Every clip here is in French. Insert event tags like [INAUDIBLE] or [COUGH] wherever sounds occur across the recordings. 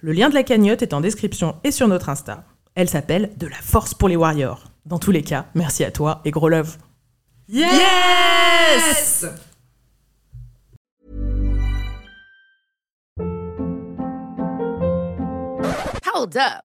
Le lien de la cagnotte est en description et sur notre Insta. Elle s'appelle De la force pour les warriors. Dans tous les cas, merci à toi et gros love. Yes! Hold up.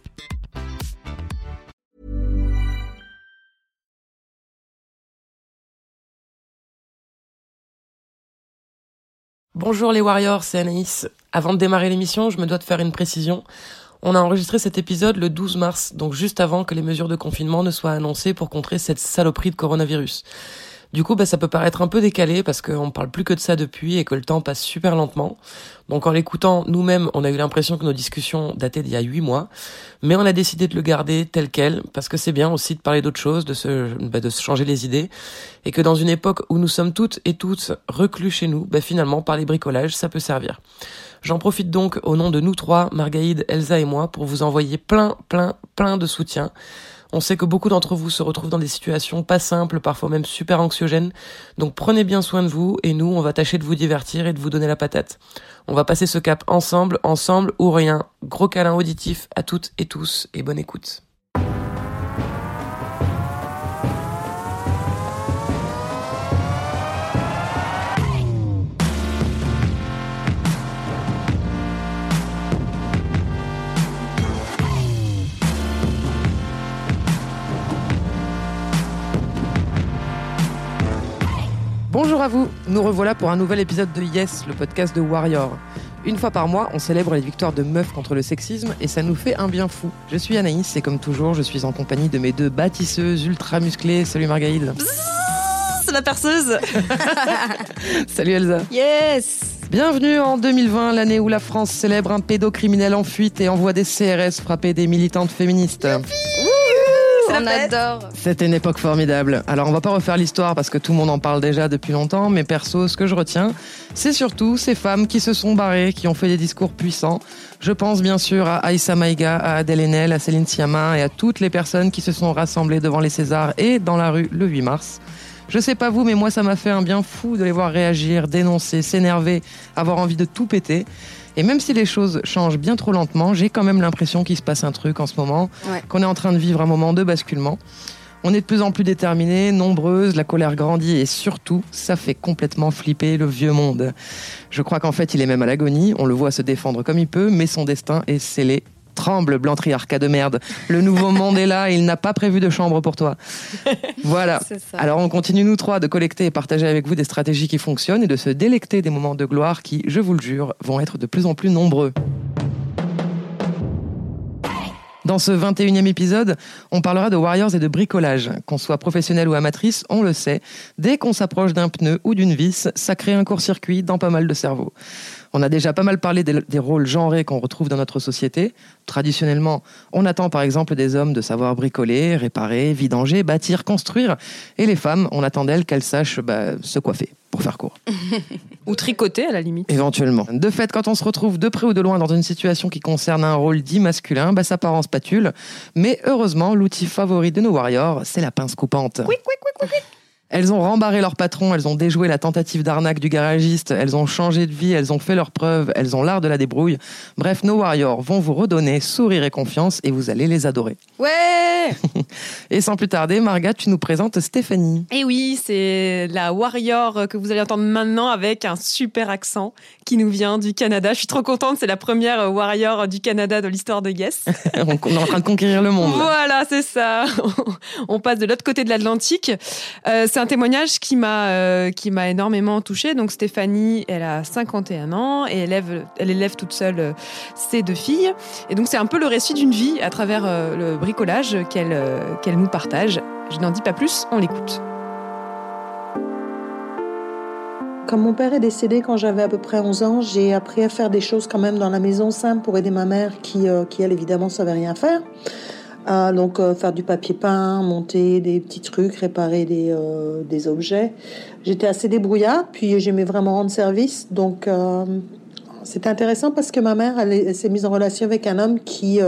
Bonjour les Warriors, c'est Anaïs. Avant de démarrer l'émission, je me dois de faire une précision. On a enregistré cet épisode le 12 mars, donc juste avant que les mesures de confinement ne soient annoncées pour contrer cette saloperie de coronavirus. Du coup, bah, ça peut paraître un peu décalé parce qu'on parle plus que de ça depuis et que le temps passe super lentement. Donc en l'écoutant nous-mêmes, on a eu l'impression que nos discussions dataient d'il y a huit mois, mais on a décidé de le garder tel quel parce que c'est bien aussi de parler d'autre chose, de se, bah, de se changer les idées et que dans une époque où nous sommes toutes et tous reclus chez nous, bah, finalement parler bricolage, ça peut servir. J'en profite donc au nom de nous trois, Margaïde, Elsa et moi, pour vous envoyer plein, plein, plein de soutien. On sait que beaucoup d'entre vous se retrouvent dans des situations pas simples, parfois même super anxiogènes. Donc prenez bien soin de vous et nous, on va tâcher de vous divertir et de vous donner la patate. On va passer ce cap ensemble, ensemble ou rien. Gros câlin auditif à toutes et tous et bonne écoute. Bonjour à vous, nous revoilà pour un nouvel épisode de Yes, le podcast de Warrior. Une fois par mois, on célèbre les victoires de meufs contre le sexisme et ça nous fait un bien fou. Je suis Anaïs et comme toujours, je suis en compagnie de mes deux bâtisseuses ultra musclées. Salut Margaïde. C'est la perceuse [LAUGHS] Salut Elsa. Yes Bienvenue en 2020, l'année où la France célèbre un pédocriminel en fuite et envoie des CRS frapper des militantes féministes. On adore C'était une époque formidable. Alors on va pas refaire l'histoire parce que tout le monde en parle déjà depuis longtemps, mais perso, ce que je retiens, c'est surtout ces femmes qui se sont barrées, qui ont fait des discours puissants. Je pense bien sûr à Aïssa Maïga, à Adèle Haenel, à Céline Sciamma et à toutes les personnes qui se sont rassemblées devant les Césars et dans la rue le 8 mars. Je sais pas vous, mais moi ça m'a fait un bien fou de les voir réagir, dénoncer, s'énerver, avoir envie de tout péter. Et même si les choses changent bien trop lentement, j'ai quand même l'impression qu'il se passe un truc en ce moment, Ouais. qu'on est en train de vivre un moment de basculement. On est de plus en plus déterminés, nombreuses, la colère grandit et surtout, ça fait complètement flipper le vieux monde. Je crois qu'en fait, il est même à l'agonie, on le voit se défendre comme il peut, mais son destin est scellé. Tremble, blantriarca de merde. Le nouveau monde est là et il n'a pas prévu de chambre pour toi. Voilà. Alors on continue nous trois de collecter et partager avec vous des stratégies qui fonctionnent et de se délecter des moments de gloire qui, je vous le jure, vont être de plus en plus nombreux. Dans ce 21e épisode, on parlera de warriors et de bricolage. Qu'on soit professionnel ou amatrice, on le sait, dès qu'on s'approche d'un pneu ou d'une vis, ça crée un court-circuit dans pas mal de cerveaux. On a déjà pas mal parlé des, des rôles genrés qu'on retrouve dans notre société. Traditionnellement, on attend par exemple des hommes de savoir bricoler, réparer, vidanger, bâtir, construire. Et les femmes, on attend d'elles qu'elles sachent bah, se coiffer, pour faire court. [LAUGHS] Ou tricoter à la limite. Éventuellement. De fait, quand on se retrouve de près ou de loin dans une situation qui concerne un rôle dit masculin, bah, ça part en spatule. Mais heureusement, l'outil favori de nos warriors, c'est la pince coupante. Elles ont rembarré leur patron, elles ont déjoué la tentative d'arnaque du garagiste, elles ont changé de vie, elles ont fait leurs preuves, elles ont l'art de la débrouille. Bref, nos warriors vont vous redonner sourire et confiance et vous allez les adorer. Ouais [LAUGHS] Et sans plus tarder, Marga, tu nous présentes Stéphanie. Et oui, c'est la warrior que vous allez entendre maintenant avec un super accent qui nous vient du Canada. Je suis trop contente, c'est la première warrior du Canada de l'histoire de Yes. [LAUGHS] on est en train de conquérir le monde. là. Voilà, c'est ça. [LAUGHS] On passe de l'autre côté de l'Atlantique. Euh, c'est un témoignage qui m'a euh, qui m'a énormément touchée. Donc Stéphanie, elle a 51 ans et élève, elle élève toute seule euh, ses deux filles. Et donc c'est un peu le récit d'une vie à travers euh, le bricolage qu'elle qu'elle nous partage. Je n'en dis pas plus, on l'écoute. Comme mon père est décédé quand j'avais à peu près 11 ans, j'ai appris à faire des choses quand même dans la maison simple pour aider ma mère qui, qui elle évidemment savait rien faire donc euh, faire du papier peint, monter des petits trucs, réparer des, euh, des objets. J'étais assez débrouillarde, puis j'aimais vraiment rendre service. Donc euh, c'était intéressant parce que ma mère, s'est mise en relation avec un homme qui,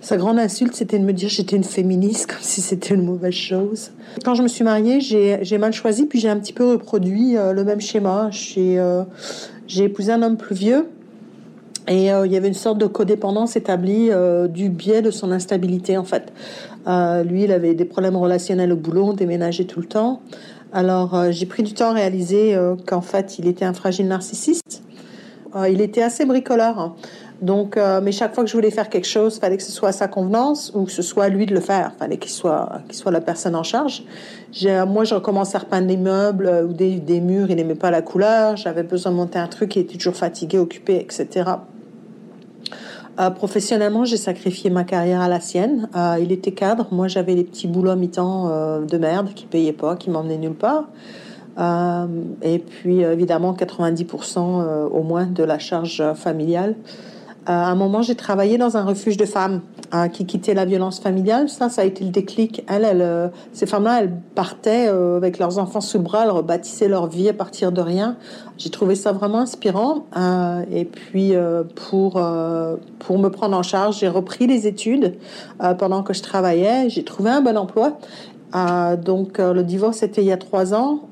sa grande insulte, c'était de me dire j'étais une féministe, [LAUGHS] comme si c'était une mauvaise chose. Quand je me suis mariée, j'ai mal choisi, puis j'ai un petit peu reproduit le même schéma. J'ai épousé un homme plus vieux et euh, il y avait une sorte de codépendance établie euh, du biais de son instabilité, en fait. Euh, lui, il avait des problèmes relationnels au boulot, on déménageait tout le temps. Alors, j'ai pris du temps à réaliser qu'en fait, il était un fragile narcissiste. il était assez bricoleur. Hein. Donc, mais chaque fois que je voulais faire quelque chose, fallait que ce soit à sa convenance ou que ce soit à lui de le faire. Fallait qu'il soit, la personne en charge. Moi, je recommençais à repeindre des meubles ou des murs. Il n'aimait pas la couleur. J'avais besoin de monter un truc. Il était toujours fatigué, occupé, etc. Euh, professionnellement, j'ai sacrifié ma carrière à la sienne. Euh, il était cadre. Moi, j'avais les petits boulots à mi-temps euh, de merde qui payaient pas, qui m'emmenaient nulle part. et puis, évidemment, 90% au moins de la charge familiale. À un moment, j'ai travaillé dans un refuge de femmes qui quittaient la violence familiale. Ça, ça a été le déclic. Elles, ces femmes-là, elles partaient avec leurs enfants sous bras, elles rebâtissaient leur vie à partir de rien. J'ai trouvé ça vraiment inspirant. Euh, et puis euh, pour euh, pour me prendre en charge, j'ai repris les études pendant que je travaillais. J'ai trouvé un bon emploi. donc le divorce était il y a trois ans.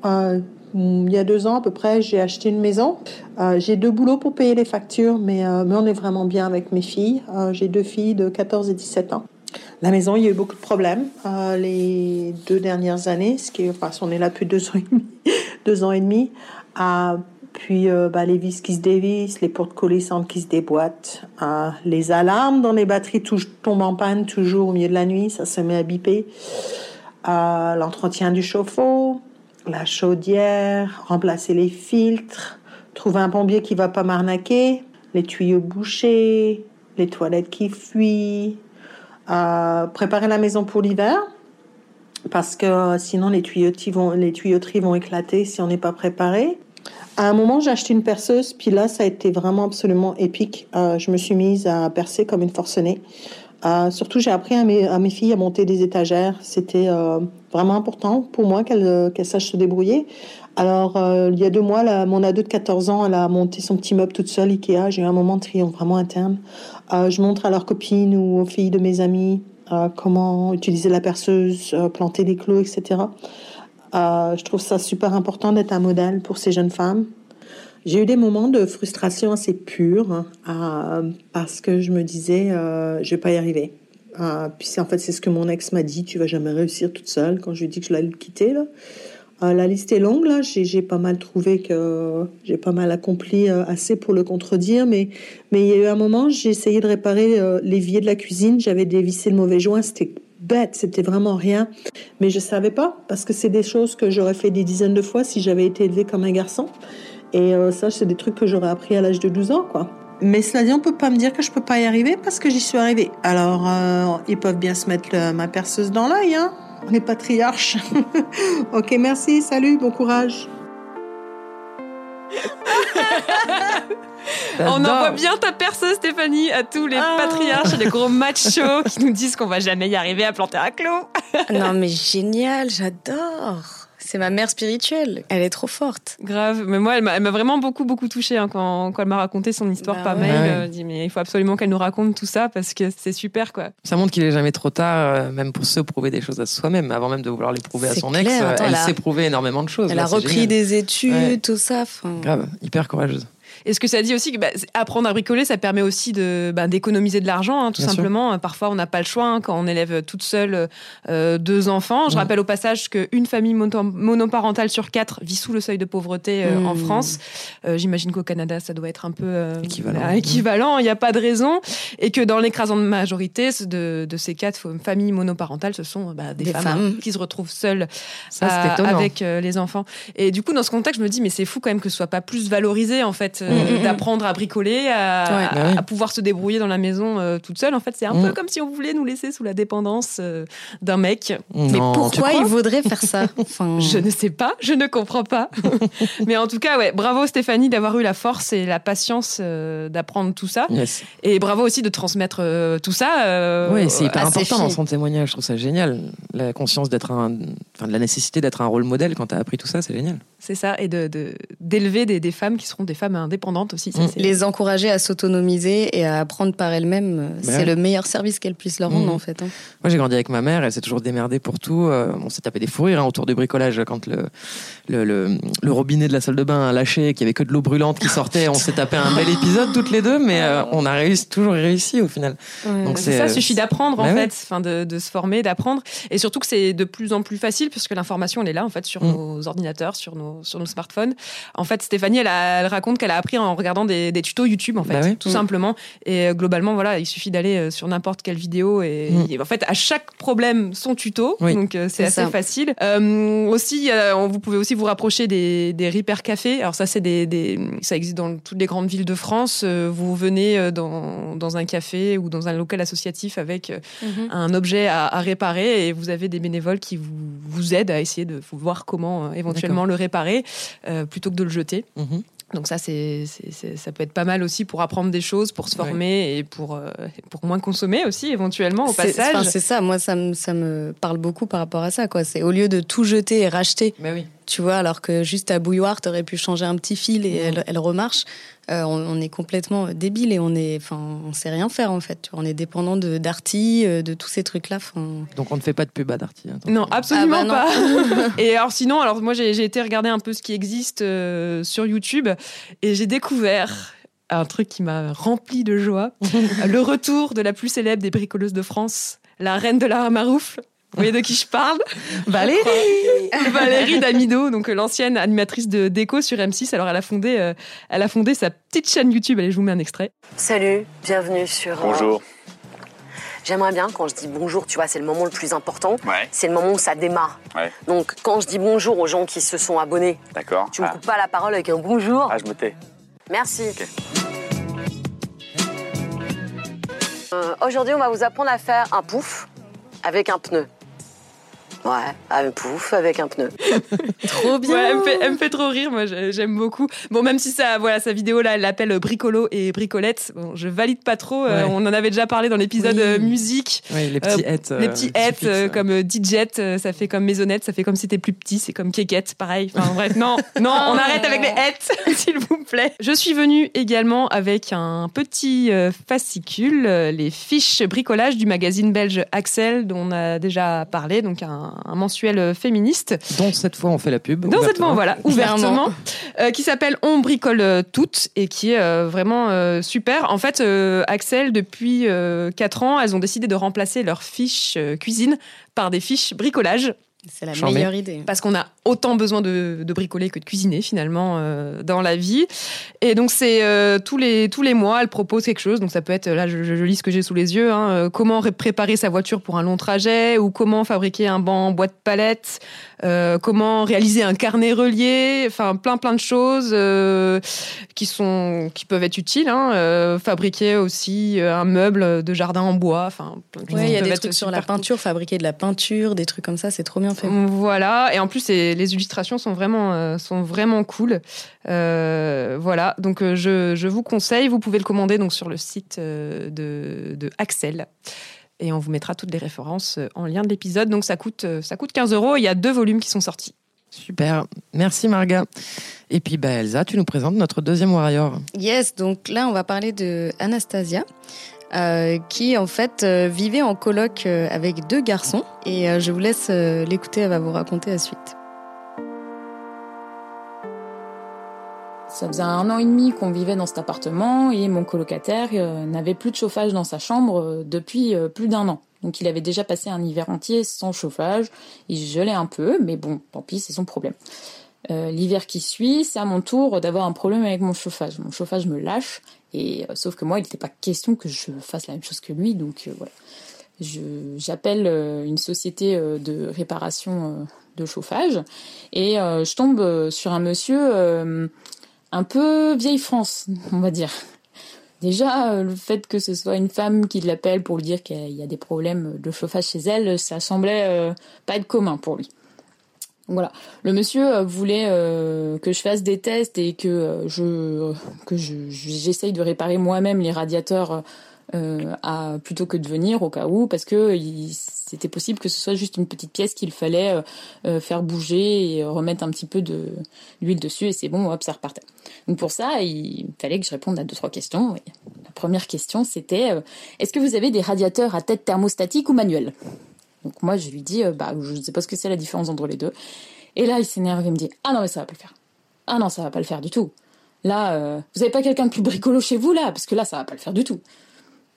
Il y a deux ans à peu près, j'ai acheté une maison. j'ai deux boulots pour payer les factures, mais, mais on est vraiment bien avec mes filles. j'ai deux filles de 14 et 17 ans. La maison, il y a eu beaucoup de problèmes les deux dernières années, ce qui est, enfin, on est là depuis deux ans et demi. [LAUGHS] deux ans et demi. Puis euh, bah, les vis qui se dévissent, les portes coulissantes qui se déboîtent, euh, les alarmes dans les batteries tombent en panne toujours au milieu de la nuit, ça se met à biper. Euh, l'entretien du chauffe-eau, la chaudière, remplacer les filtres, trouver un pompier qui va pas m'arnaquer, les tuyaux bouchés, les toilettes qui fuient, préparer la maison pour l'hiver parce que sinon les tuyauteries vont, éclater si on n'est pas préparé. À un moment, j'ai acheté une perceuse, puis là, ça a été vraiment absolument épique. Euh, je me suis mise à percer comme une forcenée. Euh, surtout, j'ai appris à mes, filles à monter des étagères. C'était euh, vraiment important pour moi qu'elles euh, qu sachent se débrouiller. Alors, euh, il y a deux mois, mon ado de 14 ans, elle a monté son petit meuble toute seule, Ikea. J'ai eu un moment de triomphe vraiment interne. je montre à leurs copines ou aux filles de mes amis comment utiliser la perceuse, planter des clous, etc. Euh, je trouve ça super important d'être un modèle pour ces jeunes femmes. J'ai eu des moments de frustration assez purs euh, parce que je me disais, euh, je vais pas y arriver. Euh, puis en fait, c'est ce que mon ex m'a dit, tu vas jamais réussir toute seule quand je lui ai dit que je l'allais quitter. Là. Euh, la liste est longue, là. J'ai pas mal trouvé que j'ai pas mal accompli euh, assez pour le contredire, mais il y a eu un moment, j'ai essayé de réparer l'évier de la cuisine. J'avais dévissé le mauvais joint, c'était bête, c'était vraiment rien. Mais je savais pas, parce que c'est des choses que j'aurais fait des dizaines de fois si j'avais été élevée comme un garçon. Et euh, ça, c'est des trucs que j'aurais appris à l'âge de 12 ans, quoi. Mais cela dit, on peut pas me dire que je peux pas y arriver parce que j'y suis arrivée. Alors, euh, ils peuvent bien se mettre ma perceuse dans l'œil, hein, les patriarches. [LAUGHS] ok, merci, salut, bon courage. [LAUGHS] On envoie bien ta perceuse, Stéphanie, à tous les ah. patriarches, les gros machos qui nous disent qu'on va jamais y arriver à planter un clou. non, mais génial, j'adore. C'est ma mère spirituelle. Elle est trop forte. Grave. Mais moi, elle m'a vraiment beaucoup, beaucoup touchée hein, quand, elle m'a raconté son histoire bah par mail. Euh, dit, mais il faut absolument qu'elle nous raconte tout ça parce que c'est super, quoi. Ça montre qu'il est jamais trop tard, euh, même pour se prouver des choses à soi-même, avant même de vouloir les prouver à son ex. Euh, elle s'est prouvé énormément de choses. Elle a repris des études, tout ça. Grave, hyper courageuse. Et ce que ça dit aussi, que bah, apprendre à bricoler, ça permet aussi de bah, d'économiser de l'argent, hein, tout Bien sûr. simplement. Parfois, on n'a pas le choix hein, quand on élève toute seule euh, deux enfants. Je rappelle au passage qu'une famille mono- monoparentale sur quatre vit sous le seuil de pauvreté euh, en Mhm. France. Euh, J'imagine qu'au Canada, ça doit être un peu euh, Équivalent. bah, équivalent. Il n'y a pas de raison. Et que dans l'écrasante majorité de, de ces quatre fa- familles monoparentales, ce sont bah, des, Des femmes, femmes. qui se retrouvent seules Ça, à- avec euh, les enfants. Et du coup, dans ce contexte, je me dis, mais c'est fou quand même que ce soit pas plus valorisé, en fait, euh, Mm, mm, mm. d'apprendre à bricoler, à, Ouais. à- Bah à pouvoir se débrouiller dans la maison euh, toute seule. En fait, c'est un peu comme si on voulait nous laisser sous la dépendance euh, d'un mec. Mais Non, tu pourquoi il vaudrait faire ça [LAUGHS] enfin, Je ne sais pas, je ne comprends pas. [LAUGHS] mais en tout cas, ouais, bravo Stéphanie d'avoir eu la force et la patience euh, d'apprendre tout ça. Yes. Et bravo aussi de transmettre euh, tout ça. euh, Oui, c'est hyper important dans son témoignage. Je trouve ça génial. La conscience d'être un, enfin, de la nécessité d'être un rôle modèle quand t'as appris tout ça, c'est génial. C'est ça, et de de- d'élever des, des femmes qui seront des femmes indépendantes aussi. Ça, Mm. c'est- les encourager à s'autonomiser et à apprendre par elles-mêmes, euh, Bah c'est ouais. le meilleur service qu'elles puissent leur rendre Mhm. en fait. hein. Moi, j'ai grandi avec ma mère. Elle s'est toujours démerdée pour tout. Euh, on s'est tapé des fous rires hein, autour du bricolage quand le, le, le, le robinet de la salle de bain a lâché, qu'il y avait que de l'eau brûlante qui sortait. On s'est tapé un bel épisode toutes les deux, mais euh, on a réussi, toujours réussi au final. Donc C'est ça, suffit d'apprendre en Bah fait, ouais. enfin de, de se former, d'apprendre, et surtout que c'est de plus en plus facile puisque l'information elle est là en fait sur Mm. nos ordinateurs, sur nos sur nos smartphones. En fait, Stéphanie, elle, a- elle raconte qu'elle a appris en regardant des, des tutos YouTube en fait, Bah ouais. tout Mm. simplement. Et euh, globalement, voilà, il suffit d'aller euh, sur n'importe quelle vidéo et, Mm. et en fait à chaque problème son tuto, Oui. donc euh, c'est assez ça. facile. Euh, aussi, euh, vous pouvez aussi vous rapprocher des, des Repair Café. Alors ça, c'est des, des- ça existe dans toutes les grandes villes de France. Vous venez dans, dans un café ou dans un local associatif avec euh, un objet à, à réparer et vous avez des bénévoles qui vous, vous aident à essayer de voir comment euh, éventuellement le réparer euh, plutôt que de le jeter. Mhm. Donc ça, c'est, ça peut être pas mal aussi pour apprendre des choses, pour se Ouais. former et pour, euh, pour moins consommer aussi éventuellement au passage. c'est ça, moi ça me, ça me parle beaucoup par rapport à ça. quoi. C'est au lieu de tout jeter et racheter, Bah oui. Tu vois, alors que juste à bouilloire, t'aurais pu changer un petit fil et elle, elle remarche. Euh, on, on est complètement débile et on est, enfin, on sait rien faire en fait. On est dépendant de d'Arty, euh, de tous ces trucs-là. Donc on ne fait pas de pub à Darty. hein, Non, absolument Ah bah pas. [LAUGHS] et alors sinon, alors moi j'ai j'ai été regarder un peu ce qui existe euh, sur YouTube et j'ai découvert un truc qui m'a rempli de joie, [LAUGHS] le retour de la plus célèbre des bricoleuses de France, la reine de la maroufle. Vous voyez de qui je parle [LAUGHS] Valérie Valérie Damido, donc euh, l'ancienne animatrice de déco sur M6. Alors elle a fondé, euh, elle a fondé sa petite chaîne YouTube. Allez, je vous mets un extrait. Salut, bienvenue sur. euh, Bonjour. J'aimerais bien quand je dis bonjour, tu vois, c'est le moment le plus important. Ouais, C'est le moment où ça démarre. Ouais. Donc quand je dis bonjour aux gens qui se sont abonnés, d'accord. tu me ah. coupes pas la parole avec un bonjour. ah, je me tais. Merci. Euh, Aujourd'hui, on va vous apprendre à faire un pouf avec un pneu. Ouais, un pouf avec un pneu. [LAUGHS] trop bien. Ouais, elle, me fait, elle me fait trop rire, moi j'ai- j'aime beaucoup. Bon, même si ça, voilà, sa vidéo là, elle l'appelle Bricolo et Bricolette, bon, je valide pas trop. euh, Ouais. on en avait déjà parlé dans l'épisode Oui. euh, musique. Oui, les petits Euh, hêtes. Les petits hêtes euh, comme euh, ça fait comme maisonnette, ça fait comme si c'était plus petit, c'est comme Kékette, pareil. Enfin bref, non, [LAUGHS] non, on arrête avec les hêtes, [LAUGHS] s'il vous plaît. Je suis venue également avec un petit euh, fascicule, euh, les fiches bricolage du magazine belge Axel, dont on a déjà parlé, donc un, un mensuel euh, féministe. Dont cette fois on fait la pub. Dans cette ouvertement. voilà, [LAUGHS] ouvertement, euh, qui s'appelle On bricole euh, toutes et qui est euh, vraiment euh, super. En fait, euh, Axel, depuis 4 ans, elles ont décidé de remplacer leurs fiches euh, cuisine par des fiches bricolage. C'est la meilleure idée. Parce qu'on a autant besoin de, de bricoler que de cuisiner finalement euh, dans la vie. Et donc c'est euh, tous les tous les mois, elle propose quelque chose. Donc ça peut être là, je, je- je lis ce que j'ai sous les yeux. hein, euh, comment ré- préparer sa voiture pour un long trajet ou comment fabriquer un banc en bois de palette, euh, comment réaliser un carnet relié. Enfin plein plein de choses euh, qui sont qui peuvent être utiles. hein, euh, fabriquer aussi un meuble de jardin en bois. Enfin plein de choses Ouais, il y a des trucs sur la peinture, fabriquer de la peinture, des trucs comme ça, c'est trop bien fait. Voilà, et en plus c'est- les illustrations sont vraiment euh, sont vraiment cool. Euh, voilà, donc euh, je, je vous conseille, vous pouvez le commander donc sur le site euh, de, de Axel. Et on vous mettra toutes les références en lien de l'épisode. Donc ça coûte ça coûte 15 euros. Il y a deux volumes qui sont sortis. Super. Merci Marga. Et puis bah, Elsa, tu nous présentes notre deuxième warrior. Yes, donc là, on va parler de Anastasia. euh, qui en fait euh, vivait en coloc euh, avec deux garçons et euh, je vous laisse euh, l'écouter, elle va vous raconter la suite. Ça faisait un an et demi qu'on vivait dans cet appartement et mon colocataire euh, n'avait plus de chauffage dans sa chambre euh, depuis euh, plus d'un an. Donc il avait déjà passé un hiver entier sans chauffage. Il gelait un peu, mais bon, tant pis, c'est son problème. L'hiver qui suit, c'est à mon tour d'avoir un problème avec mon chauffage. Mon chauffage me lâche, et sauf que moi, il n'était pas question que je fasse la même chose que lui, donc voilà. J'appelle une société de réparation de chauffage, et je tombe sur un monsieur un peu vieille France, on va dire. Déjà, euh, le fait que ce soit une femme qui l'appelle pour lui dire qu'il y a des problèmes de chauffage chez elle, ça semblait euh, pas être commun pour lui. Voilà, le monsieur euh, voulait que je fasse des tests et que je- j'essaye de réparer moi-même les radiateurs euh, à, plutôt que de venir au cas où, parce que c'était possible que ce soit juste une petite pièce qu'il fallait euh, euh, faire bouger et remettre un petit peu de d'huile dessus et c'est bon, hop, ça repartait. Donc pour ça, il fallait que je réponde à deux trois questions. La première question, c'était est-ce que vous avez des radiateurs à tête thermostatique ou manuel Donc moi, je lui dis bah je ne sais pas ce que c'est la différence entre les deux. Et là, il s'énerve et me dit ah non mais ça va pas le faire. Ah non, ça va pas le faire du tout. Là, vous avez pas quelqu'un de plus bricolo chez vous là? Parce que là, ça va pas le faire du tout.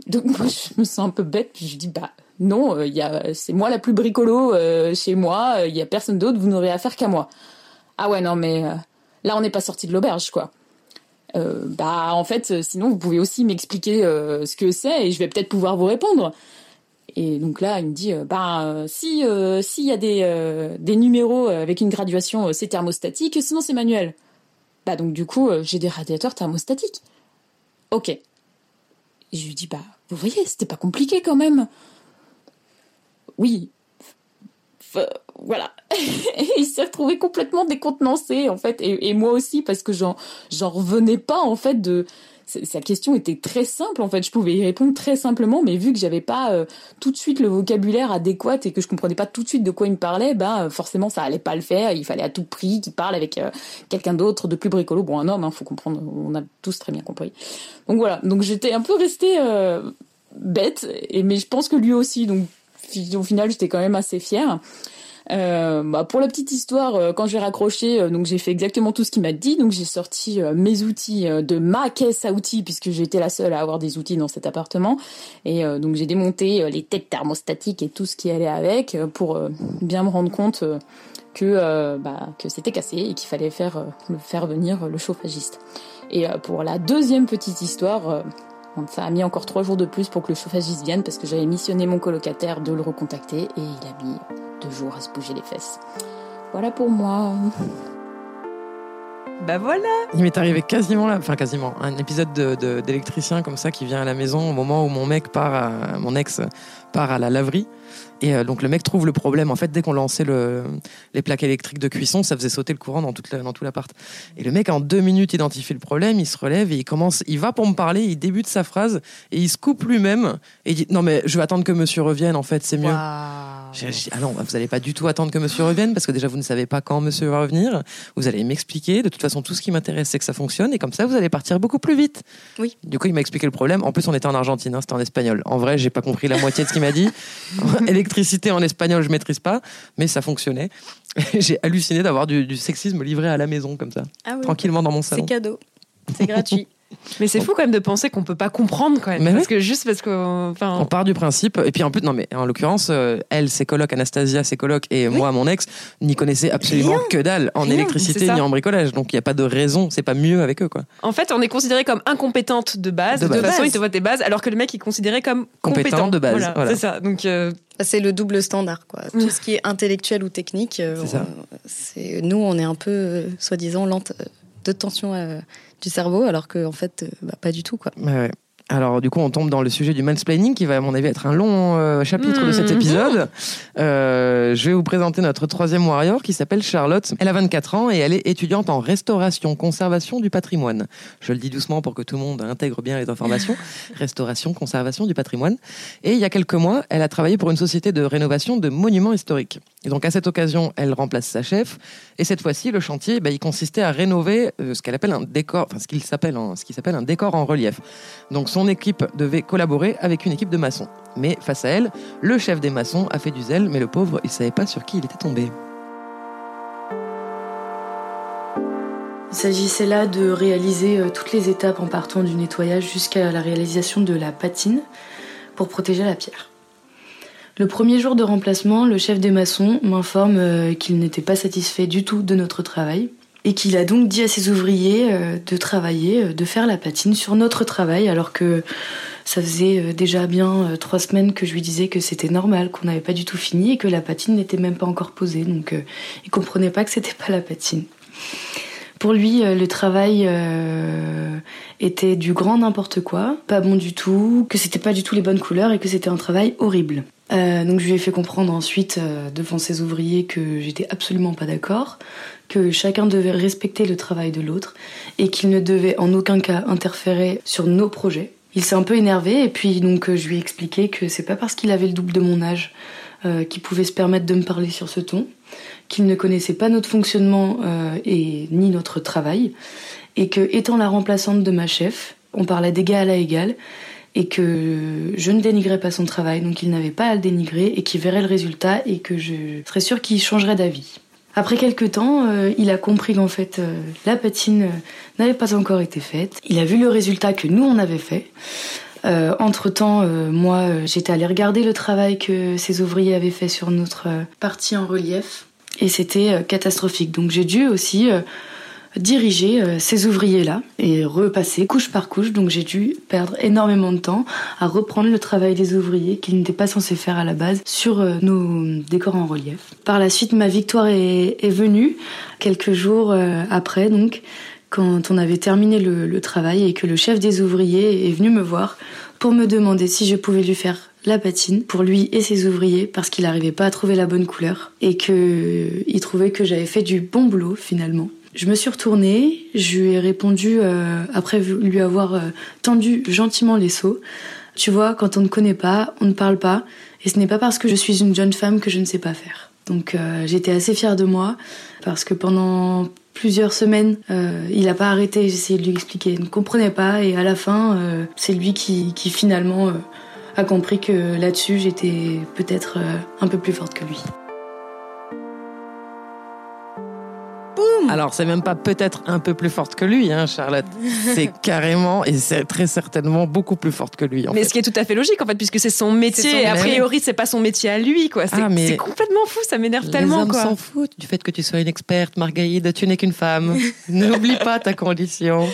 Donc moi, je me sens un peu bête puis je dis bah non, euh, c'est moi la plus bricolo euh, chez moi, euh, il y a personne d'autre, vous n'aurez affaire qu'à moi. Ah ouais non mais euh, là on n'est pas sorti de l'auberge quoi. Euh, bah en fait euh, sinon vous pouvez aussi m'expliquer euh, ce que c'est et je vais peut-être pouvoir vous répondre. Et donc là il me dit euh, bah euh, si euh, s'il y a des euh, des numéros avec une graduation euh, c'est thermostatique sinon c'est manuel. Bah donc du coup euh, j'ai des radiateurs thermostatiques. Ok. Je lui dis bah vous voyez c'était pas compliqué quand même. Oui. F- voilà. [LAUGHS] il s'est retrouvé complètement décontenancé en fait et, moi aussi parce que j'en revenais pas en fait de sa question était très simple en fait. Je pouvais y répondre très simplement mais vu que j'avais pas euh, tout de suite le vocabulaire adéquat et que je comprenais pas tout de suite de quoi il me parlait bah forcément ça allait pas le faire. Il fallait à tout prix qu'il parle avec euh, quelqu'un d'autre de plus bricolo. Bon un homme hein, faut comprendre. On a tous très bien compris. Donc voilà. Donc j'étais un peu restée bête et mais je pense que lui aussi. Donc au final j'étais quand même assez fière euh, bah, pour la petite histoire, euh, quand j'ai raccroché, euh, donc j'ai fait exactement tout ce qu'il m'a dit. Donc j'ai sorti mes outils de ma caisse à outils puisque j'étais la seule à avoir des outils dans cet appartement. Et donc j'ai démonté les têtes thermostatiques et tout ce qui allait avec pour bien me rendre compte que bah, que c'était cassé et qu'il fallait faire faire venir le chauffagiste. Et pour la deuxième petite histoire. Bon, ça a mis encore trois jours de plus pour que le chauffagiste vienne parce que j'avais missionné mon colocataire de le recontacter et il a mis deux jours à se bouger les fesses. Voilà pour moi. Bah voilà. Il m'est arrivé quasiment là, enfin quasiment, un épisode de- de- d'électricien comme ça qui vient à la maison au moment où mon mec part, à, mon ex part à la laverie. Et euh, donc le mec trouve le problème. En fait, dès qu'on lançait le, les plaques électriques de cuisson, ça faisait sauter le courant dans, toute la- dans tout l'appart. Et le mec, en deux minutes, identifie le problème, il se relève et il commence, il va pour me parler, il débute sa phrase et il se coupe lui-même et il dit non mais je vais attendre que Monsieur revienne. En fait, c'est mieux. J'ai j'ai ah non, vous n'allez pas du tout attendre que monsieur revienne parce que déjà vous ne savez pas quand monsieur va revenir. Vous allez m'expliquer. De toute façon, tout ce qui m'intéresse, c'est que ça fonctionne et comme ça, vous allez partir beaucoup plus vite. Oui. Du coup, il m'a expliqué le problème. En plus, on était en Argentine, hein, c'était en espagnol. En vrai, j'ai pas compris la moitié de ce qu'il m'a dit. [LAUGHS] Électricité en espagnol, je maîtrise pas, mais ça fonctionnait. j'ai halluciné d'avoir du, du sexisme livré à la maison comme ça, Ah oui, tranquillement dans mon salon. c'est cadeau. C'est gratuit. [LAUGHS] Mais c'est fou quand même de penser qu'on peut pas comprendre quand même. Mais parce oui. que juste parce que. Enfin, On part du principe, et puis en plus, non mais en l'occurrence, euh, elle, ses colocs, Anastasia, ses colocs, et moi, mon ex, n'y connaissaient absolument Rien. que dalle en Rien, électricité ni en bricolage. Donc il n'y a pas de raison, c'est pas mieux avec eux, quoi. En fait, on est considéré comme incompétente de base. De De, toute base. façon, il te voit tes bases, alors que le mec est considéré comme Compétent compétent, de base, Voilà, voilà. C'est ça. Donc, euh, Bah, C'est le double standard, quoi. Tout ce qui est intellectuel ou technique, euh, on- nous, on est un peu euh, soi-disant lente euh, de tension euh, du cerveau, alors que en fait, euh, bah, pas du tout, quoi. Alors du coup, on tombe dans le sujet du mansplaining qui va à mon avis être un long euh, chapitre de cet Mhm. épisode. Euh, je vais vous présenter notre troisième warrior qui s'appelle Charlotte. Elle a 24 ans et elle est étudiante en restauration, conservation du patrimoine. Je le dis doucement pour que tout le monde intègre bien les informations. [LAUGHS] restauration, conservation du patrimoine. Et il y a quelques mois, elle a travaillé pour une société de rénovation de monuments historiques. Et donc à cette occasion, elle remplace sa chef. Et cette fois-ci, le chantier, bah, il consistait à rénover euh, ce qu'elle appelle un décor, enfin ce qu'il s'appelle, un- ce qui s'appelle un décor en relief. Donc son équipe devait collaborer avec une équipe de maçons. Mais face à elle, le chef des maçons a fait du zèle, mais le pauvre, il savait pas sur qui il était tombé. Il s'agissait là de réaliser euh, toutes les étapes en partant du nettoyage jusqu'à la réalisation de la patine pour protéger la pierre. Le premier jour de remplacement, le chef des maçons m'informe euh, qu'il n'était pas satisfait du tout de notre travail et qu'il a donc dit à ses ouvriers euh, de travailler, de faire la patine sur notre travail alors que ça faisait déjà bien trois semaines que je lui disais que c'était normal, qu'on n'avait pas du tout fini et que la patine n'était même pas encore posée. Donc il comprenait pas que c'était pas la patine. Pour lui, le travail était du grand n'importe quoi, pas bon du tout, que c'était pas du tout les bonnes couleurs et que c'était un travail horrible. Euh, donc je lui ai fait comprendre ensuite euh, devant ses ouvriers que j'étais absolument pas d'accord, que chacun devait respecter le travail de l'autre et qu'il ne devait en aucun cas interférer sur nos projets. Il s'est un peu énervé et puis donc je lui ai expliqué que c'est pas parce qu'il avait le double de mon âge euh, qu'il pouvait se permettre de me parler sur ce ton, qu'il ne connaissait pas notre fonctionnement et ni notre travail et que étant la remplaçante de ma chef, on parlait d'égal à égal et que je ne dénigrais pas son travail, donc il n'avait pas à le dénigrer et qu'il verrait le résultat et que je serais sûre qu'il changerait d'avis. Après quelques temps, euh, il a compris qu'en fait euh, la patine euh, n'avait pas encore été faite. Il a vu le résultat que nous on avait fait. entre temps, moi j'étais allée regarder le travail que ces ouvriers avaient fait sur notre partie en relief et c'était catastrophique. Donc j'ai dû aussi diriger euh, ces ouvriers-là et repasser couche par couche. Donc j'ai dû perdre énormément de temps à reprendre le travail des ouvriers qu'ils n'étaient pas censés faire à la base sur euh, nos décors en relief. Par la suite, ma victoire est, venue quelques jours euh, après, donc quand on avait terminé le, le travail et que le chef des ouvriers est venu me voir pour me demander si je pouvais lui faire la patine pour lui et ses ouvriers parce qu'il n'arrivait pas à trouver la bonne couleur et qu'il trouvait que j'avais fait du bon boulot finalement. Je me suis retournée, je lui ai répondu euh, après lui avoir euh, tendu gentiment les seaux. Tu vois, quand on ne connaît pas, on ne parle pas, et ce n'est pas parce que je suis une jeune femme que je ne sais pas faire. Donc euh, j'étais assez fière de moi parce que pendant plusieurs semaines, il n'a pas arrêté. Essayé de lui expliquer, il ne comprenait pas, et à la fin, c'est lui qui, qui finalement a compris que là-dessus, j'étais peut-être un peu plus forte que lui. Alors, c'est même pas peut-être un peu plus forte que lui, hein, Charlotte. [LAUGHS] C'est carrément et c'est très certainement beaucoup plus forte que lui. En mais ce qui est tout à fait logique, en fait, puisque c'est son métier. et a priori, c'est pas son métier à lui, quoi. C'est ah, complètement fou, ça m'énerve tellement, Les hommes s'en foutent du fait que tu sois une experte, Margaïde. Tu n'es qu'une femme. [LAUGHS] N'oublie pas ta condition.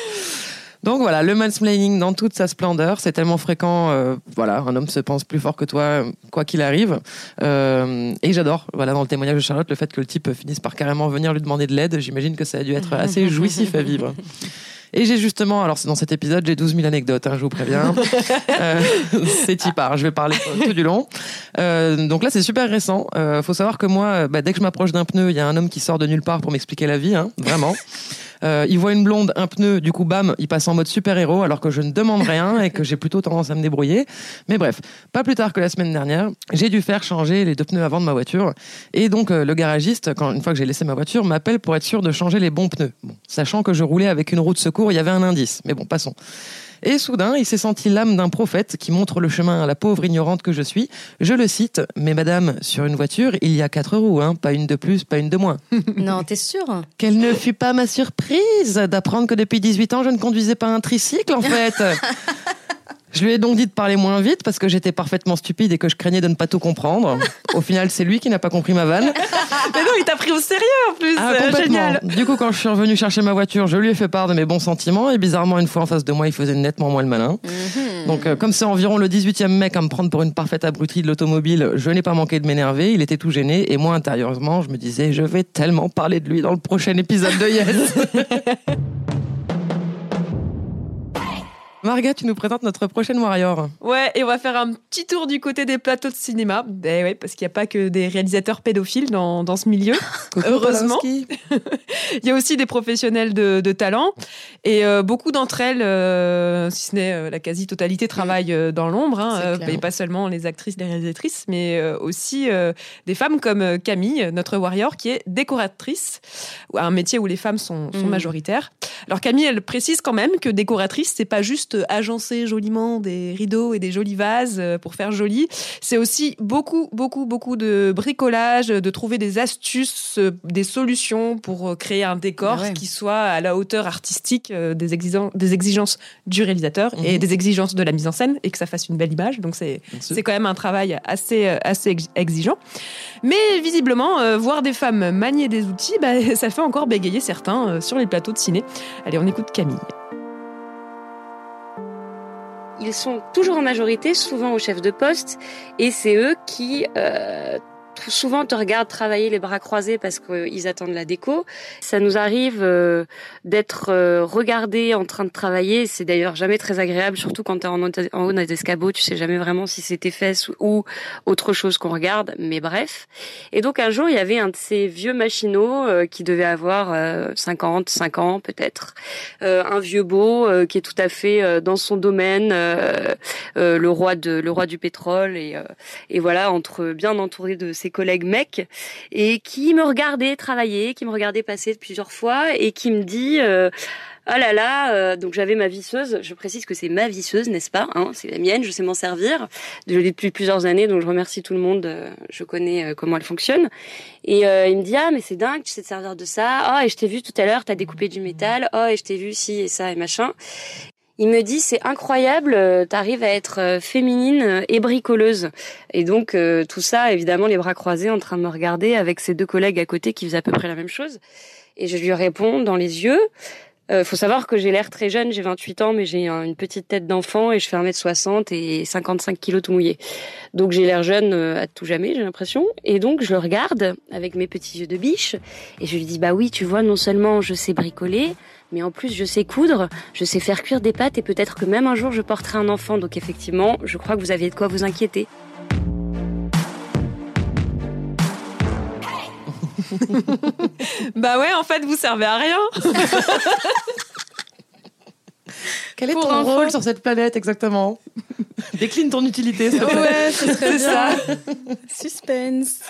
Donc voilà, le mansplaining dans toute sa splendeur, c'est tellement fréquent. Euh, voilà, un homme se pense plus fort que toi, quoi qu'il arrive. Euh, et j'adore, voilà, dans le témoignage de Charlotte, le fait que le type finisse par carrément venir lui demander de l'aide. J'imagine que ça a dû être assez jouissif à vivre. [LAUGHS] Et j'ai justement, alors c'est dans cet épisode, j'ai 12 000 anecdotes, hein, je vous préviens. [LAUGHS] euh, c'est typard, je vais parler tout du long. Euh, donc là, c'est super récent. Euh, faut savoir que moi, bah, dès que je m'approche d'un pneu, il y a un homme qui sort de nulle part pour m'expliquer la vie, hein, vraiment. Euh, il voit une blonde, un pneu, du coup, bam, il passe en mode super-héros alors que je ne demande rien et que j'ai plutôt tendance à me débrouiller. Mais bref, pas plus tard que la semaine dernière, j'ai dû faire changer les deux pneus avant de ma voiture. Et donc, euh, le garagiste, quand, une fois que j'ai laissé ma voiture, m'appelle pour être sûr de changer les bons pneus. Bon, sachant que je roulais avec une roue de secours, il y avait un indice. Mais bon, passons. Et soudain, il s'est senti l'âme d'un prophète qui montre le chemin à la pauvre ignorante que je suis. Je le cite, mais madame, sur une voiture, il y a quatre roues, hein, pas une de plus, pas une de moins. [LAUGHS] Non, t'es sûre Quelle ne fut pas ma surprise d'apprendre que depuis 18 ans, je ne conduisais pas un tricycle, en fait [LAUGHS] Je lui ai donc dit de parler moins vite parce que j'étais parfaitement stupide et que je craignais de ne pas tout comprendre. Au final, c'est lui qui n'a pas compris ma vanne. Mais non, il t'a pris au sérieux en plus. Ah, Génial. Du coup, quand je suis revenu chercher ma voiture, je lui ai fait part de mes bons sentiments et bizarrement, une fois en face de moi, il faisait nettement moins le malin. Mhm. Donc, euh, comme c'est environ le 18e mec à me prendre pour une parfaite abrutie de l'automobile, je n'ai pas manqué de m'énerver. Il était tout gêné et moi, intérieurement, je me disais, je vais tellement parler de lui dans le prochain épisode de Yes. [LAUGHS] Marga, tu nous présentes notre prochaine Warrior. Ouais, et on va faire un petit tour du côté des plateaux de cinéma. Ben ouais, parce qu'il n'y a pas que des réalisateurs pédophiles dans, dans ce milieu. [LAUGHS] Heureusement. [LAUGHS] Il y a aussi des professionnels de, de talent. Et euh, beaucoup d'entre elles, euh, si ce n'est euh, la quasi-totalité, travaillent dans l'ombre. Hein, et pas seulement les actrices, les réalisatrices, mais aussi des femmes comme Camille, notre Warrior, qui est décoratrice. Un métier où les femmes sont, sont mm. majoritaires. Alors Camille, elle précise quand même que décoratrice, c'est pas juste juste agencer joliment des rideaux et des jolis vases euh, pour faire joli. C'est aussi beaucoup, beaucoup, beaucoup de bricolage, de trouver des astuces, euh, des solutions pour euh, créer un décor Ah ouais. qui soit à la hauteur artistique des, exigen- des exigences du réalisateur et Mhm. des exigences de la mise en scène et que ça fasse une belle image. Donc c'est quand même un travail assez, assez ex- exigeant. Mais visiblement, euh, voir des femmes manier des outils, bah, [LAUGHS] ça fait encore bégayer certains euh, sur les plateaux de ciné. Allez, on écoute Camille. Ils sont toujours en majorité, souvent au chef de poste, et c'est eux qui euh, souvent te regardent travailler les bras croisés parce qu'ils attendent la déco. Ça nous arrive euh, d'être euh, regardés en train de travailler. C'est d'ailleurs jamais très agréable, surtout quand t'es en, en haut d'un escabeau. Tu sais jamais vraiment si c'est tes fesses ou autre chose qu'on regarde. Mais bref. Et donc un jour, il y avait un de ces vieux machinaux euh, qui devait avoir euh, 50, 5 ans peut-être, euh, un vieux beau euh, qui est tout à fait euh, dans son domaine, euh, euh, le roi de le roi du pétrole et euh, et voilà entre bien entouré de ses collègues mecs et qui me regardait travailler, qui me regardait passer plusieurs fois et qui me dit euh, ah là là, euh, donc j'avais ma visseuse. Je précise que c'est ma visseuse, n'est-ce pas hein C'est la mienne. Je sais m'en servir. Je l'ai depuis plusieurs années, donc je remercie tout le monde. euh, Je connais euh, comment elle fonctionne. Et il me dit ah mais c'est dingue, tu sais te servir de ça. Ah et je t'ai vu tout à l'heure, t'as découpé du métal. Oh et je t'ai vu ci et ça et machin. Il me dit c'est incroyable, euh, t'arrives à être euh, féminine euh, et bricoleuse. Et donc euh, tout ça, évidemment, les bras croisés en train de me regarder avec ses deux collègues à côté qui faisaient à peu près la même chose. Et je lui réponds dans les yeux. Euh, faut savoir que j'ai l'air très jeune, j'ai 28 ans, mais j'ai un- une petite tête d'enfant et je fais 1m60 et 55 kilos tout mouillé. Donc j'ai l'air jeune euh, à tout jamais, j'ai l'impression. Et donc je le regarde avec mes petits yeux de biche et je lui dis bah oui, tu vois, non seulement je sais bricoler, mais en plus je sais coudre, je sais faire cuire des pâtes et peut-être que même un jour je porterai un enfant. Donc effectivement, je crois que vous avez de quoi vous inquiéter. [LAUGHS] Bah ouais, en fait, vous servez à rien. [LAUGHS] Quel est Pour ton info. rôle sur cette planète exactement? Décline ton utilité, plaît. Ouais, ce serait [LAUGHS] C'est ça. Suspense.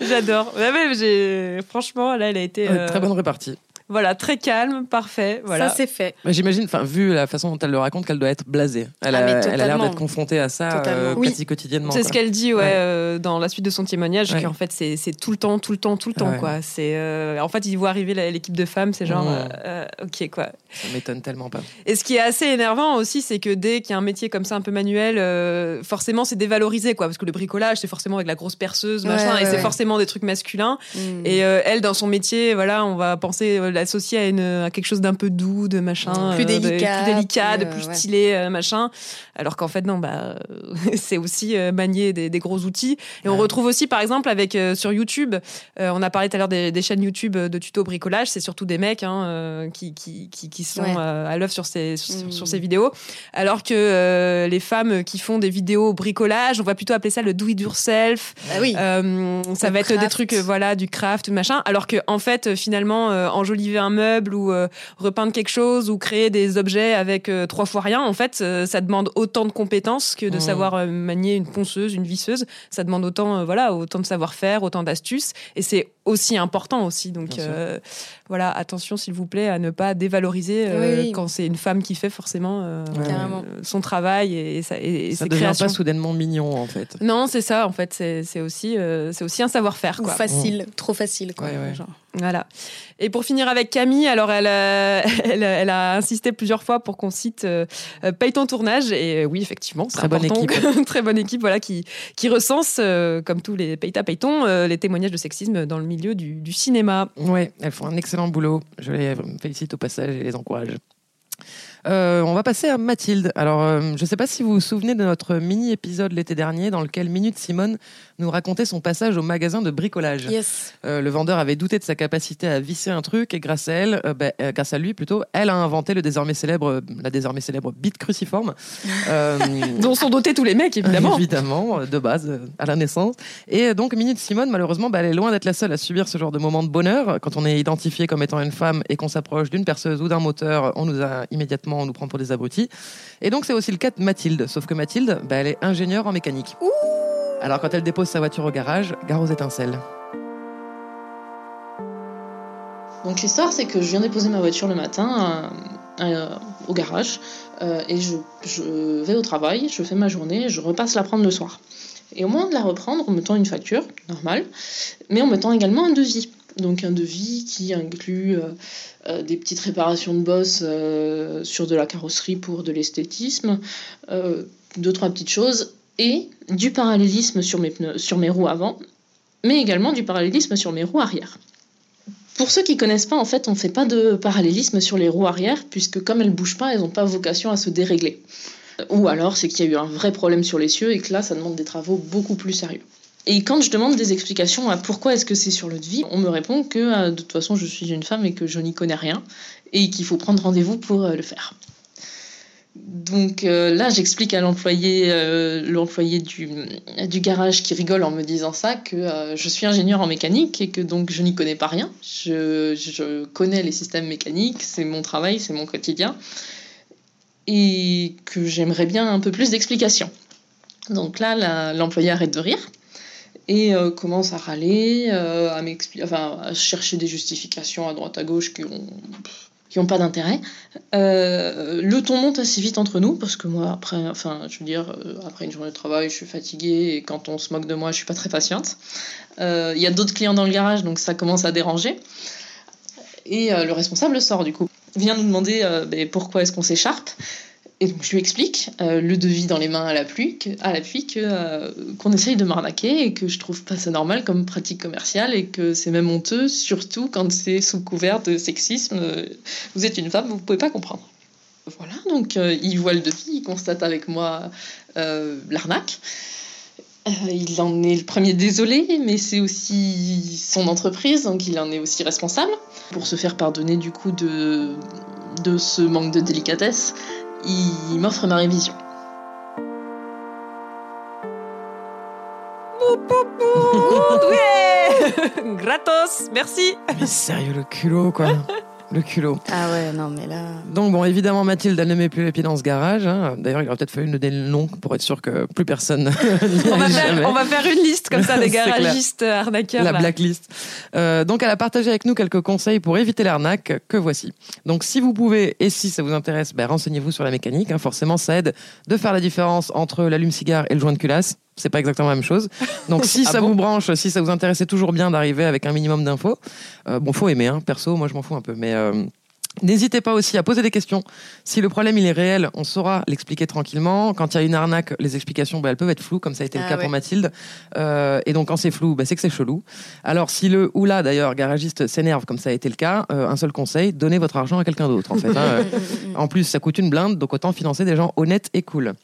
J'adore. Ouais, franchement, là, elle a été Ouais, euh, Très bonne répartie. Voilà, très calme, parfait. Voilà. Ça, c'est fait. J'imagine, enfin, vu la façon dont elle le raconte, qu'elle doit être blasée. Elle Ah, a, mais elle a l'air d'être confrontée à ça Totalement. euh, Oui. quasi quotidiennement. C'est ce qu'elle dit ouais, Ouais. euh, dans la suite de son témoignage, Ouais. qu'en fait c'est c'est tout le temps, tout le temps, tout le temps Ouais. quoi. C'est euh, en fait il voit arriver l'équipe de femmes, c'est genre Ouais. euh, euh, ok quoi. Ça m'étonne tellement pas. Et ce qui est assez énervant aussi, c'est que dès qu'il y a un métier comme ça un peu manuel, euh, forcément c'est dévalorisé quoi, parce que le bricolage c'est forcément avec la grosse perceuse machin, Ouais, et c'est ouais. forcément des trucs masculins. Mm. Et euh, elle dans son métier, voilà, on va penser euh, l'associer à, une, à quelque chose d'un peu doux, de machin, Plus euh, de- délicat, plus délicat, de plus, euh, ouais. stylé, euh, machin. Alors qu'en fait non, bah euh, [LAUGHS] c'est aussi euh, manier des, des gros outils. Et on retrouve aussi par exemple avec euh, sur YouTube, on a parlé tout à l'heure des, des chaînes YouTube de tuto bricolage, c'est surtout des mecs hein, qui, qui, qui, qui sont Ouais. à l'œuvre sur ces sur, sur ces vidéos, alors que euh, les femmes qui font des vidéos bricolage, on va plutôt appeler ça le do it yourself. Ah oui. Euh, ça Le va être des trucs, voilà, du craft, tout machin. Alors que, en fait, finalement, euh, enjoliver un meuble ou repeindre quelque chose ou créer des objets avec trois fois rien, en fait, ça demande autant de compétences que de Mmh. savoir euh, manier une ponceuse, une visseuse. Ça demande autant, euh, voilà, autant de savoir-faire, autant d'astuces. Et c'est aussi important aussi. Donc, euh, voilà, attention, s'il vous plaît, à ne pas dévaloriser euh, Oui, quand c'est une femme qui fait forcément euh, euh, son travail et, sa- et, et Ça ses devient créations. pas soudainement mignon en fait. Non, c'est ça, en fait, c'est c'est aussi, euh, c'est aussi un savoir-faire. Quoi. facile, trop facile. Quoi, Ouais, ouais. genre. Voilà. Et pour finir avec Camille, alors elle, euh, [LAUGHS] elle, elle a insisté plusieurs fois pour qu'on cite euh, Paye ton tournage. Et euh, oui, effectivement, c'est Très bonne équipe. [LAUGHS] très bonne équipe, voilà, qui, qui recense, euh, comme tous les Paye ta Paye ton, euh, les témoignages de sexisme dans le milieu du, du cinéma. Ouais, elles font un excellent boulot. Je les félicite au passage et les encourage. Euh, on va passer à Mathilde. Alors, euh, je ne sais pas si vous vous souvenez de notre mini-épisode l'été dernier dans lequel Minute Simone nous racontait son passage au magasin de bricolage. Yes. Euh, le vendeur avait douté de sa capacité à visser un truc et grâce à elle, euh, grâce à lui plutôt, elle a inventé le désormais célèbre, la désormais célèbre bite cruciforme. [LAUGHS] Dont sont dotés tous les mecs, évidemment. [LAUGHS] Évidemment, de base, à la naissance. Et donc, Minute Simone, malheureusement, bah, elle est loin d'être la seule à subir ce genre de moment de bonheur. Quand on est identifié comme étant une femme et qu'on s'approche d'une perceuse ou d'un moteur, on nous a immédiatement, on nous prend pour des abrutis. Et donc, c'est aussi le cas de Mathilde. Sauf que Mathilde, bah, elle est ingénieure en mécanique. Alors, quand elle dépose sa voiture au garage, gare aux étincelles. Donc l'histoire, c'est que je viens déposer ma voiture le matin euh, au garage euh, et je, je vais au travail, je fais ma journée, je repasse la prendre le soir. Et au moment de la reprendre, on me tend une facture, normale, mais on me tend également un devis. Donc un devis qui inclut euh, euh, des petites réparations de bosse euh, sur de la carrosserie pour de l'esthétisme, euh, deux, trois petites choses, et du parallélisme sur mes, pneus, sur mes roues avant, mais également du parallélisme sur mes roues arrière. Pour ceux qui connaissent pas, en fait, on ne fait pas de parallélisme sur les roues arrière, puisque comme elles bougent pas, elles n'ont pas vocation à se dérégler. Ou alors, c'est qu'il y a eu un vrai problème sur l'essieu et que là, ça demande des travaux beaucoup plus sérieux. Et quand je demande des explications à pourquoi est-ce que c'est sur le devis, on me répond que euh, de toute façon, je suis une femme et que je n'y connais rien et qu'il faut prendre rendez-vous pour euh, le faire. Donc euh, là, j'explique à l'employé, du, garage qui rigole en me disant ça que je suis ingénieur en mécanique et que donc je n'y connais pas rien. Je, connais les systèmes mécaniques, c'est mon travail, c'est mon quotidien, et que j'aimerais bien un peu plus d'explications. Donc là, l'employé arrête de rire et euh, commence à râler, euh, à chercher des justifications à droite à gauche qui ont qui n'ont pas d'intérêt. Euh, le ton monte assez vite entre nous parce que moi après, enfin je veux dire après une journée de travail, je suis fatiguée et quand on se moque de moi, je suis pas très patiente. Il y a d'autres clients dans le garage donc ça commence à déranger. Et le responsable sort du coup, vient nous demander ben, pourquoi est-ce qu'on s'écharpe? Et donc je lui explique, euh, le devis dans les mains à l'appui, que, à l'appui que, euh, qu'on essaye de m'arnaquer et que je trouve pas ça normal comme pratique commerciale et que c'est même honteux, surtout quand c'est sous couvert de sexisme. Euh, Vous êtes une femme, vous pouvez pas comprendre. Voilà, donc il voit le devis, il constate avec moi l'arnaque. Il en est le premier désolé, mais c'est aussi son entreprise, donc il en est aussi responsable. Pour se faire pardonner du coup de, de ce manque de délicatesse, il m'offre ma révision. ouais [LAUGHS] Gratos, merci. Mais sérieux, le culot, quoi. [LAUGHS] Le culot. Ah ouais, non, mais là. Donc bon, évidemment, Mathilde, elle ne met plus les pieds dans ce garage. hein. D'ailleurs, il aurait peut-être fallu nous donner le nom pour être sûr que plus personne [LAUGHS] On va, faire, on va faire une liste comme ça [LAUGHS] des garagistes arnaqueurs. La là. blacklist. Euh, donc, elle a partagé avec nous quelques conseils pour éviter l'arnaque que voici. Donc, si vous pouvez et si ça vous intéresse, ben, renseignez-vous sur la mécanique. hein. Forcément, ça aide de faire la différence entre l'allume-cigare et le joint de culasse. C'est pas exactement la même chose. Donc, si [LAUGHS] Ah ça bon vous branche, si ça vous intéresse, c'est toujours bien d'arriver avec un minimum d'infos. Euh, bon, faut aimer, hein. perso, moi je m'en fous un peu, mais. euh, N'hésitez pas aussi à poser des questions. Si le problème il est réel, on saura l'expliquer tranquillement. Quand il y a une arnaque, les explications bah, elles peuvent être floues, comme ça a été le Ah cas ouais. pour Mathilde. Euh, et donc quand c'est flou, bah, c'est que c'est chelou. Alors si le ou là d'ailleurs garagiste s'énerve, comme ça a été le cas, un seul conseil donnez votre argent à quelqu'un d'autre. En fait, hein. [LAUGHS] En plus, ça coûte une blinde, donc autant financer des gens honnêtes et cool.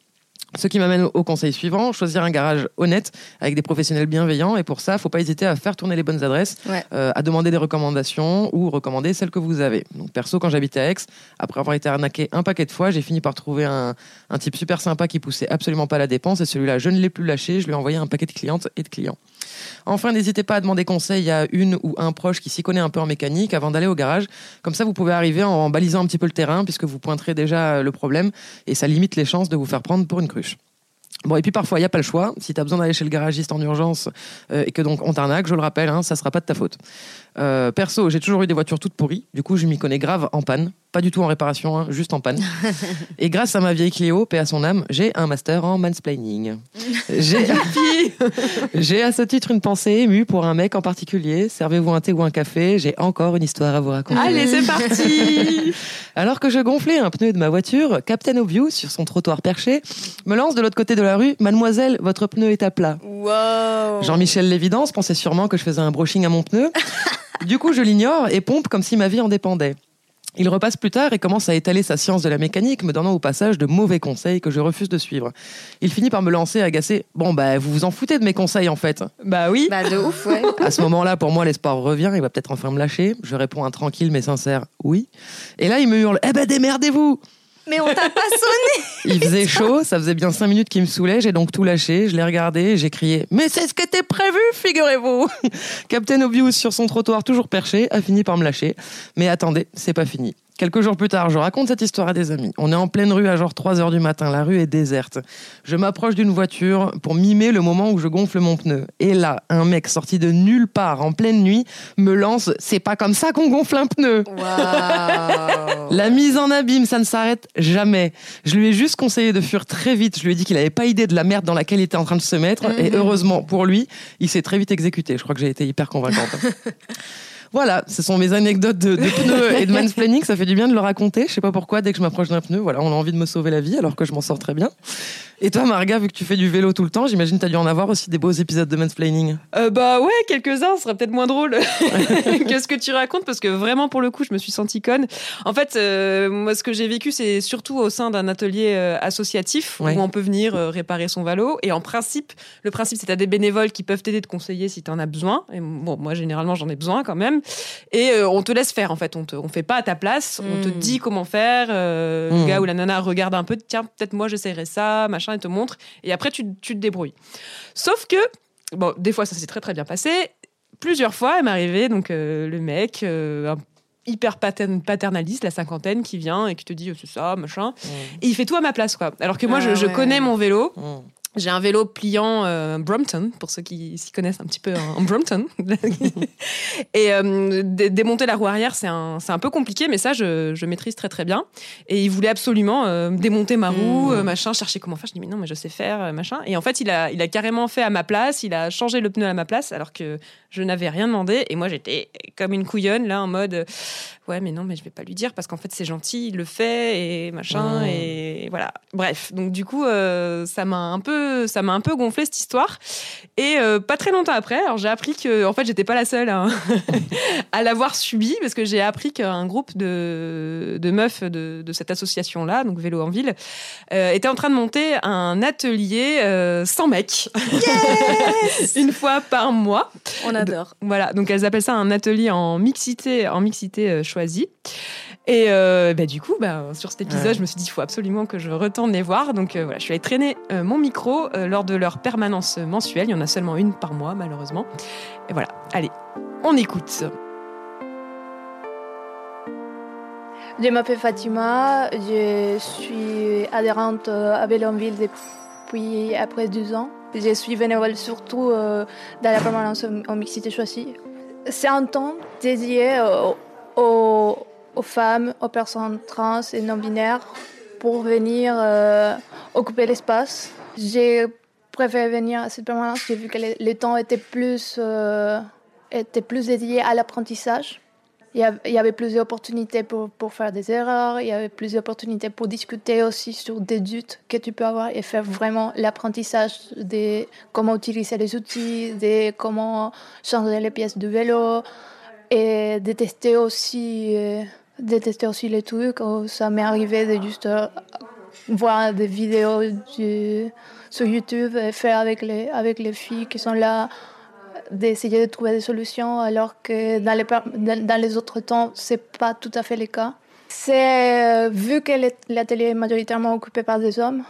Ce qui m'amène au conseil suivant, choisir un garage honnête avec des professionnels bienveillants. Et pour ça, faut pas hésiter à faire tourner les bonnes adresses, Ouais. euh, à demander des recommandations ou recommander celles que vous avez. Donc perso, quand j'habitais à Aix, après avoir été arnaqué un paquet de fois, j'ai fini par trouver un, un type super sympa qui poussait absolument pas la dépense. Et celui-là, je ne l'ai plus lâché. Je lui ai envoyé un paquet de clientes et de clients. Enfin, n'hésitez pas à demander conseil à une ou un proche qui s'y connaît un peu en mécanique avant d'aller au garage. Comme ça, vous pouvez arriver en, balisant un petit peu le terrain puisque vous pointerez déjà le problème et ça limite les chances de vous faire prendre pour une cruche. Bon, et puis parfois, il n'y a pas le choix. Si tu as besoin d'aller chez le garagiste en urgence euh, et que donc on t'arnaque, je le rappelle, hein, ça sera pas de ta faute. Euh, perso, j'ai toujours eu des voitures toutes pourries. Du coup, je m'y connais grave en panne. Pas du tout en réparation, hein, juste en panne. [LAUGHS] et grâce à ma vieille Clio, paix à son âme, j'ai un master en mansplaining. J'ai [LAUGHS] [LAUGHS] j'ai à ce titre une pensée émue pour un mec en particulier. Servez-vous un thé ou un café, j'ai encore une histoire à vous raconter. Allez, c'est parti Alors que je gonflais un pneu de ma voiture, Captain Obvious, sur son trottoir perché, me lance de l'autre côté de la rue Mademoiselle, votre pneu est à plat. Wow Jean-Michel Lévidence pensait sûrement que je faisais un brushing à mon pneu. Du coup, je l'ignore et pompe comme si ma vie en dépendait. Il repasse plus tard et commence à étaler sa science de la mécanique, me donnant au passage de mauvais conseils que je refuse de suivre. Il finit par me lancer agacé. Bon, bah, vous vous en foutez de mes conseils, en fait. Bah oui. Bah de ouf, ouais. À ce moment-là, pour moi, l'espoir revient. Il va peut-être enfin me lâcher. Je réponds un tranquille mais sincère oui. Et là, il me hurle Eh ben, démerdez-vous Mais on t'a pas sonné [LAUGHS] Il faisait chaud, ça faisait bien cinq minutes qu'il me saoulait, j'ai donc tout lâché, je l'ai regardé, j'ai crié Mais c'est ce qui était prévu, figurez-vous [LAUGHS] Captain Obvious sur son trottoir toujours perché a fini par me lâcher. Mais attendez, c'est pas fini. Quelques jours plus tard, je raconte cette histoire à des amis. On est en pleine rue à genre 3 heures du matin. La rue est déserte. Je m'approche d'une voiture pour mimer le moment où je gonfle mon pneu. Et là, un mec sorti de nulle part en pleine nuit me lance C'est pas comme ça qu'on gonfle un pneu. La mise en abîme, ça ne s'arrête jamais. Je lui ai juste conseillé de fuir très vite. Je lui ai dit qu'il n'avait pas idée de la merde dans laquelle il était en train de se mettre. Et Mhm. heureusement pour lui, il s'est très vite exécuté. Je crois que j'ai été hyper convaincante. [LAUGHS] Voilà, ce sont mes anecdotes de, de pneus [LAUGHS] et de mansplaining. Ça fait du bien de le raconter. Je sais pas pourquoi, dès que je m'approche d'un pneu, voilà, on a envie de me sauver la vie alors que je m'en sors très bien. Et toi, Marga, vu que tu fais du vélo tout le temps, j'imagine que tu as dû en avoir aussi des beaux épisodes de mansplaining. Euh, bah ouais, quelques-uns, ce serait peut-être moins drôle [LAUGHS] que ce que tu racontes, parce que vraiment, pour le coup, je me suis sentie conne. En fait, euh, moi, ce que j'ai vécu, c'est surtout au sein d'un atelier euh, associatif Ouais. où on peut venir euh, réparer son vélo. Et en principe, le principe, c'est que tu des bénévoles qui peuvent t'aider, te conseiller si tu en as besoin. Et bon, moi, généralement, j'en ai besoin quand même. Et euh, on te laisse faire, en fait. On te, on fait pas à ta place. On te Mm. dit comment faire. euh. Le gars ou la nana regarde un peu, tiens, peut-être moi, j'essaierai ça, machin, et te montre. Et après, tu, tu te débrouilles. Sauf que, bon, des fois, ça s'est très très bien passé. Plusieurs fois, il m'est arrivé, donc euh, le mec, euh, un hyper patern- paternaliste, la cinquantaine, qui vient et qui te dit euh, c'est ça, machin. Et il fait tout à ma place, quoi. Alors que moi, je, Ah je ouais. connais mon vélo. J'ai un vélo pliant euh, Brompton, pour ceux qui s'y connaissent un petit peu en, en Brompton. [LAUGHS] et euh, dé- démonter la roue arrière, c'est un, un peu compliqué, mais ça, je, je maîtrise très très bien. Et il voulait absolument euh, démonter ma roue, Mmh. machin, chercher comment faire. Je dis, mais non, mais je sais faire, machin. Et en fait, il a, il a carrément fait à ma place, il a changé le pneu à ma place, alors que je n'avais rien demandé. Et moi, j'étais comme une couillonne, là, en mode, euh, ouais, mais non, mais je vais pas lui dire, parce qu'en fait, c'est gentil, il le fait, et machin, Mmh. et voilà. Bref, donc du coup, euh, ça m'a un peu, ça m'a un peu gonflé cette histoire. Et euh, pas très longtemps après, alors j'ai appris que, en fait, j'étais pas la seule à, [LAUGHS] à l'avoir subi, parce que j'ai appris qu'un groupe de, de meufs de, de cette association-là, donc Vélo en Ville, euh, était en train de monter un atelier sans mec, [LAUGHS] une fois par mois. On Voilà, donc elles appellent ça un atelier en mixité, en mixité euh, choisie. Et euh, bah, du coup, bah, sur cet épisode, Ouais. je me suis dit, il faut absolument que je retourne les voir. Donc euh, voilà, je suis allée traîner euh, mon micro euh, lors de leur permanence mensuelle. Il y en a seulement une par mois, malheureusement. Et voilà, allez, on écoute. Je m'appelle Fatima, je suis adhérente à Bellonville depuis après deux ans. Je suis bénévole surtout euh, dans la permanence en mixité choisie. C'est un temps dédié aux, femmes, aux personnes trans et non-binaires pour venir euh, occuper l'espace. J'ai préféré venir à cette permanence, j'ai vu que le, le temps était plus, euh, était plus dédié à l'apprentissage. Il y, avait, il y avait plus d'opportunités pour, pour faire des erreurs, il y avait plus d'opportunités pour discuter aussi sur des doutes que tu peux avoir et faire vraiment l'apprentissage de comment utiliser les outils, de comment changer les pièces du vélo et de tester aussi, euh, de tester aussi les trucs. Oh, Ça m'est arrivé de juste euh, voir des vidéos sur YouTube et faire avec les, avec les filles qui sont là d'essayer de trouver des solutions alors que dans les, dans les autres temps, c'est pas tout à fait le cas. C'est, euh, vu que l'at- l'atelier est majoritairement occupé par des hommes,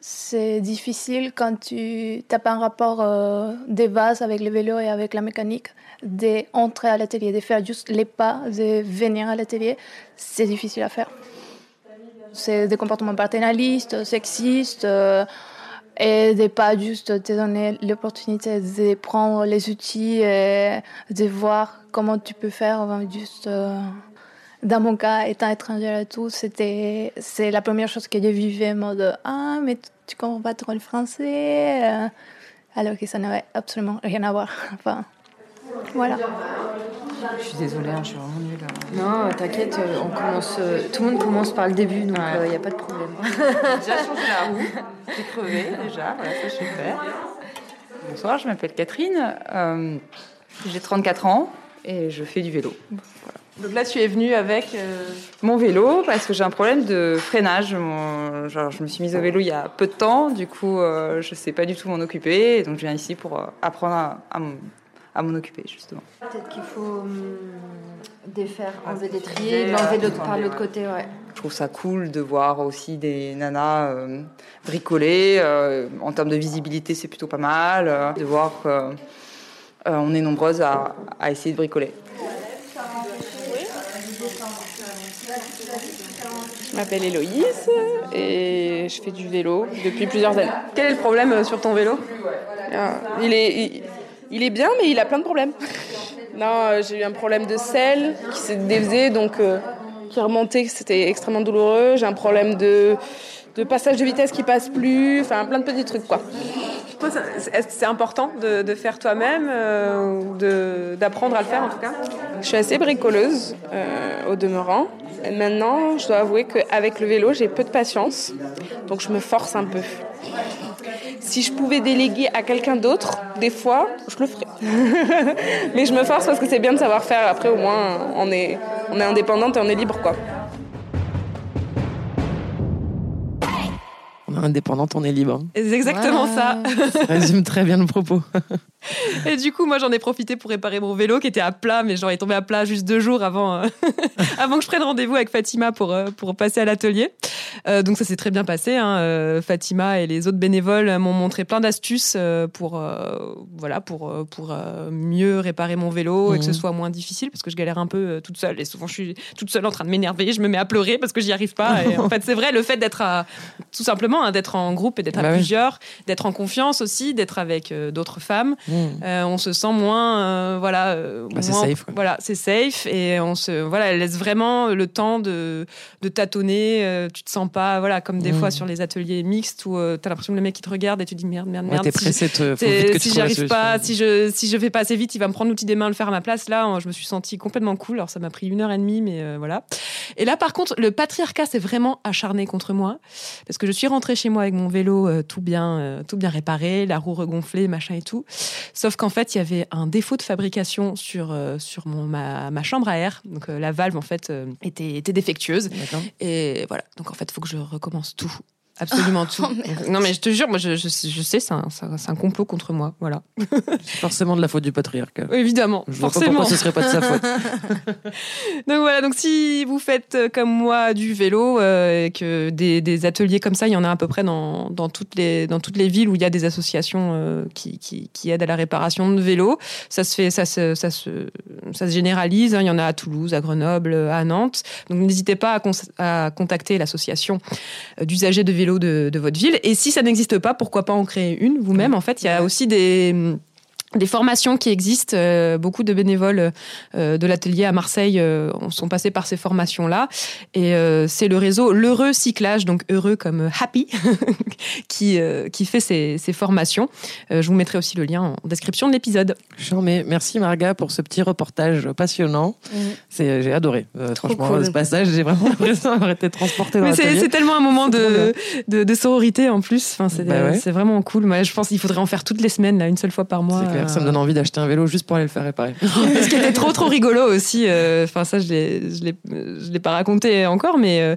c'est difficile quand tu n'as pas un rapport euh, avec le vélo et avec la mécanique, d'entrer à l'atelier, de faire juste les pas, de venir à l'atelier. C'est difficile à faire. C'est des comportements paternalistes, sexistes, euh, et de pas juste te donner l'opportunité de prendre les outils et de voir comment tu peux faire juste euh, dans mon cas étant étrangère et tout c'était c'est la première chose que j'ai vivais mode ah mais tu- comprends pas trop le français euh, alors que ça n'avait absolument rien à voir [LAUGHS] enfin voilà Je suis désolée, hein, je suis vraiment. Non, t'inquiète, euh, on commence, euh, tout le monde commence par le début, donc il n'y a pas de problème. [LAUGHS] Déjà changé la roue, j'ai crevé déjà, voilà, ça faire. Bonsoir, je m'appelle Catherine, euh, j'ai 34 ans et je fais du vélo. Donc là, tu es venue avec. euh, Mon vélo, parce que j'ai un problème de freinage. Mon- genre, je me suis mise au vélo il y a peu de temps, du coup, euh, je sais pas du tout m'en occuper, donc je viens ici pour euh, apprendre à, à à m'en occuper, justement. peut-être qu'il faut hum, défaire enlever des trier, triers l'enlever tout par l'autre côté ouais Je trouve ça cool de voir aussi des nanas euh, bricoler. euh, en termes de visibilité, c'est plutôt pas mal. euh, de voir qu'on est nombreuses à, à essayer de bricoler. Je m'appelle Héloïse et je fais du vélo depuis plusieurs années. Quel est le problème euh, sur ton vélo? Ah, il, est, il, il est bien, mais il a plein de problèmes. Non, euh, j'ai eu un problème de selle qui s'est défaisé, donc euh, qui remontait, c'était extrêmement douloureux. J'ai un problème de, de passage de vitesse qui passe plus, enfin plein de petits trucs quoi. Est-ce que c'est important de, de faire toi-même, euh, ou d'apprendre à le faire en tout cas? Je suis assez bricoleuse euh, au demeurant. Et maintenant, je dois avouer qu'avec le vélo, j'ai peu de patience, donc je me force un peu. Si je pouvais déléguer à quelqu'un d'autre, des fois, je le ferais. [LAUGHS] Mais je me force parce que c'est bien de savoir faire. Après, au moins, on est, on indépendante et on est libre, quoi. Indépendante, on est libre. C'est exactement ça. Ça résume très bien le propos. Et du coup, moi, j'en ai profité pour réparer mon vélo qui était à plat, mais genre, il est tombé à plat juste deux jours avant, euh, [LAUGHS] avant que je prenne rendez-vous avec Fatima pour, euh, pour passer à l'atelier. Euh, donc, ça s'est très bien passé. hein. Euh, Fatima et les autres bénévoles m'ont montré plein d'astuces euh, pour, euh, voilà, pour, pour euh, mieux réparer mon vélo et que ce Mhm. soit moins difficile parce que je galère un peu euh, toute seule. Et souvent, je suis toute seule en train de m'énerver. Je me mets à pleurer parce que j'y arrive pas. Et en [LAUGHS] fait, c'est vrai, le fait d'être tout simplement, hein, d'être en groupe et d'être Bah à oui. plusieurs, d'être en confiance aussi, d'être avec euh, d'autres femmes. Mmh. Euh, on se sent moins, euh, voilà, Bah, c'est moins- safe, quoi. Voilà, c'est safe et on se, voilà, elle laisse vraiment le temps de, de tâtonner. tu te sens pas, voilà, comme des Mm. fois sur les ateliers mixtes où tu t'as l'impression que le mec il te regarde et tu dis merde, merde, Ouais, merde. t'es si pressé, te- faut c'est- vite que tu si arrive pas, si je si je fais pas assez vite, il va me prendre l'outil des mains, le faire à ma place. Là, je me suis sentie complètement cool. Alors ça m'a pris une heure et demie, mais voilà. Et là, par contre, le patriarcat s'est vraiment acharné contre moi parce que je suis rentrée chez moi avec mon vélo euh, tout bien, euh, tout bien réparé, la roue regonflée, machin et tout. Sauf qu'en fait, il y avait un défaut de fabrication sur euh, sur mon ma, ma chambre à air. Donc la valve en fait était était défectueuse. Et voilà. Donc en fait, il faut que je recommence tout. Absolument [LAUGHS] tout. Oh, Donc, non mais je te jure, moi je, je, je sais, c'est un, c'est un- complot contre moi, voilà. [LAUGHS] C'est forcément de la faute du patriarcat. Évidemment, Je vois pas forcément. pourquoi ce serait pas de sa faute. [LAUGHS] donc voilà, donc si vous faites comme moi du vélo euh, et que des, des ateliers comme ça, il y en a à peu près dans, dans, toutes, les, dans toutes les villes où il y a des associations euh, qui, qui, qui aident à la réparation de vélos. Ça se fait, ça se, ça se, ça se généralise. hein. Il y en a à Toulouse, à Grenoble, à Nantes. Donc n'hésitez pas à, à contacter l'association euh, d'usagers de vélos de, de votre ville. Et si ça n'existe pas, pourquoi pas en créer une vous-même? En fait, il y a aussi des des formations qui existent. Euh, beaucoup de bénévoles euh, de l'atelier à Marseille euh, sont passés par ces formations-là. Et euh, c'est le réseau L'Heureux Cyclage, donc heureux comme happy, [LAUGHS] qui, euh, qui fait ces, ces formations. Euh, je vous mettrai aussi le lien en description de l'épisode. Merci Marga pour ce petit reportage passionnant. C'est, j'ai adoré. Euh, franchement, cool. ce passage, j'ai vraiment [LAUGHS] l'impression d'avoir été transporté dans Mais c'est l'atelier. c'est tellement un moment de, de, de sororité en plus. Enfin, c'est Bah ouais. c'est vraiment cool. Moi, je pense qu'il faudrait en faire toutes les semaines, là, une seule fois par mois. C'est clair, ça me donne envie d'acheter un vélo juste pour aller le faire réparer. [LAUGHS] Ce qui était trop trop rigolo aussi, euh, enfin ça je l'ai l'ai pas raconté encore, mais euh,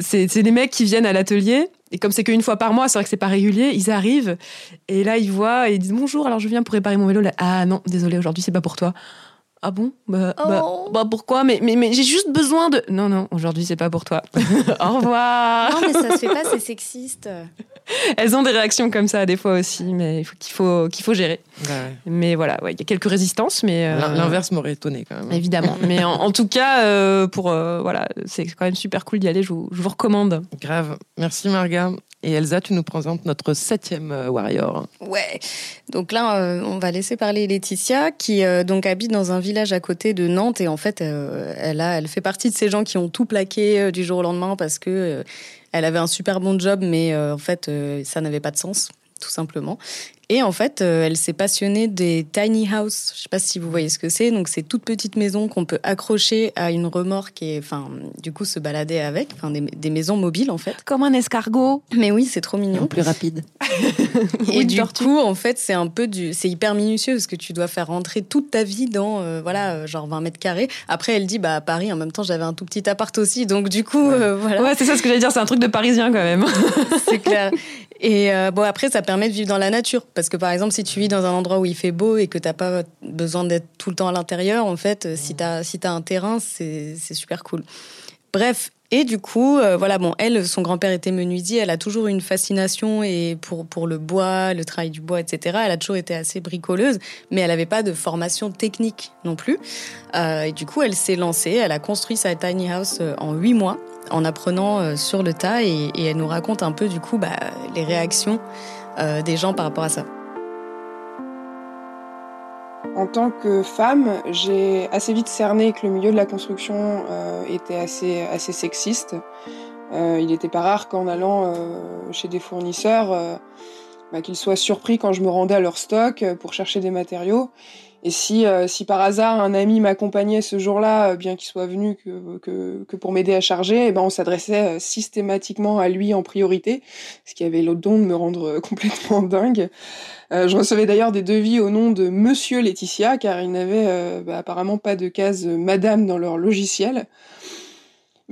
c'est c'est des mecs qui viennent à l'atelier et comme c'est qu'une fois par mois, c'est vrai que c'est pas régulier, ils arrivent et là ils voient et ils disent bonjour, alors je viens pour réparer mon vélo. Ah non, désolé, aujourd'hui c'est pas pour toi. Ah bon? Bah, bah, bah, pourquoi? Mais, mais, mais j'ai juste besoin de. Non, non, aujourd'hui c'est pas pour toi. [LAUGHS] Au revoir. Non, mais ça se fait pas, c'est sexiste. Elles ont des réactions comme ça des fois aussi, mais il faut qu'il faut, qu'il faut gérer. Mais voilà, ouais, il y a quelques résistances, mais. euh, L'in- L'inverse m'aurait étonné quand même. Évidemment. [LAUGHS] Mais en, en tout cas, euh, pour euh, voilà, c'est quand même super cool d'y aller. Je vous, je vous recommande. Grave. Merci Marga. Et Elsa, tu nous présentes notre septième euh, warrior. Ouais. Donc là, euh, on va laisser parler Laetitia, qui euh, donc habite dans un village à côté de Nantes et en fait, elle a, elle fait partie de ces gens qui ont tout plaqué du jour au lendemain parce que elle avait un super bon job, mais en fait, ça n'avait pas de sens, tout simplement. Et en fait, euh, elle s'est passionnée des tiny house. Je sais pas si vous voyez ce que c'est. Donc, c'est toutes petites maisons qu'on peut accrocher à une remorque et, enfin, du coup, se balader avec. Enfin, des, des maisons mobiles, en fait. Comme un escargot. Mais oui, c'est trop mignon. Plus rapide. [LAUGHS] Et du tortue. coup, en fait, c'est un peu du, c'est hyper minutieux parce que tu dois faire rentrer toute ta vie dans, euh, voilà, euh, genre 20 mètres carrés. Après, elle dit, bah, à Paris, en même temps, j'avais un tout petit appart aussi, donc du coup, euh, voilà. Ouais, c'est ça ce que j'allais dire. C'est un truc de parisien quand même. [LAUGHS] c'est clair. Et euh, bon, après, ça permet de vivre dans la nature. Parce que par exemple, si tu vis dans un endroit où il fait beau et que t'as pas besoin d'être tout le temps à l'intérieur, en fait, euh, si t'as si t'as un terrain, c'est super cool. Bref. Et du coup, euh, voilà, bon, elle, son grand-père était menuisier, elle a toujours une fascination et pour, pour le bois, le travail du bois, etc. Elle a toujours été assez bricoleuse, mais elle n'avait pas de formation technique non plus. Et du coup, elle s'est lancée, elle a construit sa tiny house en huit mois, en apprenant sur le tas et, elle nous raconte un peu du coup bah, les réactions des gens par rapport à ça. En tant que femme, j'ai assez vite cerné que le milieu de la construction était assez, assez sexiste. il n'était pas rare qu'en allant chez des fournisseurs, bah, qu'ils soient surpris quand je me rendais à leur stock pour chercher des matériaux et si, euh, si par hasard un ami m'accompagnait ce jour-là, euh, bien qu'il soit venu que, pour m'aider à charger, eh ben on s'adressait euh, systématiquement à lui en priorité, ce qui avait le don de me rendre [LAUGHS] complètement dingue. je recevais d'ailleurs des devis au nom de Monsieur Laetitia, car ils n'avaient bah, apparemment pas de case Madame dans leur logiciel.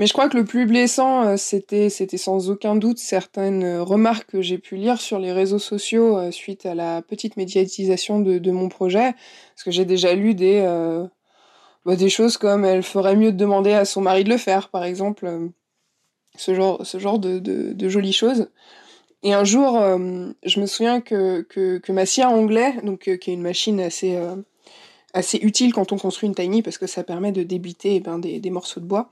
Mais je crois que le plus blessant, euh, c'était, c'était sans aucun doute certaines remarques que j'ai pu lire sur les réseaux sociaux euh, suite à la petite médiatisation de, mon projet. Parce que j'ai déjà lu des, euh, bah, des choses comme elle ferait mieux de demander à son mari de le faire, par exemple. ce genre, ce genre de, jolies choses. Et un jour, je me souviens que, que, ma scie à anglais, donc, qui est une machine assez, utile quand on construit une tiny, parce que ça permet de débiter eh ben, des morceaux de bois,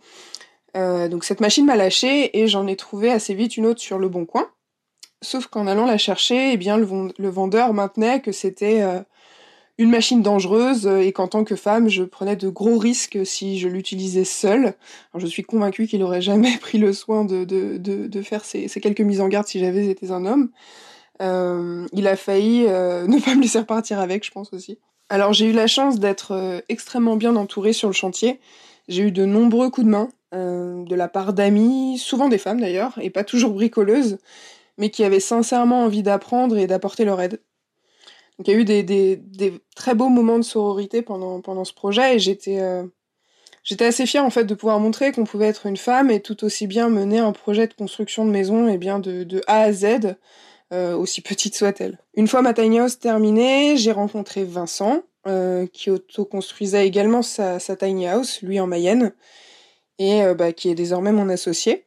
euh, donc cette machine m'a lâché et j'en ai trouvé assez vite une autre sur le bon coin. Sauf qu'en allant la chercher, eh bien le, vendeur maintenait que c'était euh, une machine dangereuse et qu'en tant que femme, je prenais de gros risques si je l'utilisais seule. je suis convaincue qu'il n'aurait jamais [LAUGHS] pris le soin de, faire ces, quelques mises en garde si j'avais été un homme. Euh, il a failli [LAUGHS] ne pas me laisser repartir avec, je pense aussi. Alors j'ai eu la chance d'être extrêmement bien entourée sur le chantier. J'ai eu de nombreux coups de main, euh, de la part d'amis, souvent des femmes d'ailleurs, et pas toujours bricoleuses, mais qui avaient sincèrement envie d'apprendre et d'apporter leur aide. Donc il y a eu des, très beaux moments de sororité pendant, ce projet et j'étais euh, j'étais assez fière en fait de pouvoir montrer qu'on pouvait être une femme et tout aussi bien mener un projet de construction de maison et bien de, de A à Z, euh, aussi petite soit-elle. Une fois ma tiny house terminée, j'ai rencontré Vincent, qui auto-construisait également sa, tiny house, lui en Mayenne, et euh, bah, qui est désormais mon associé.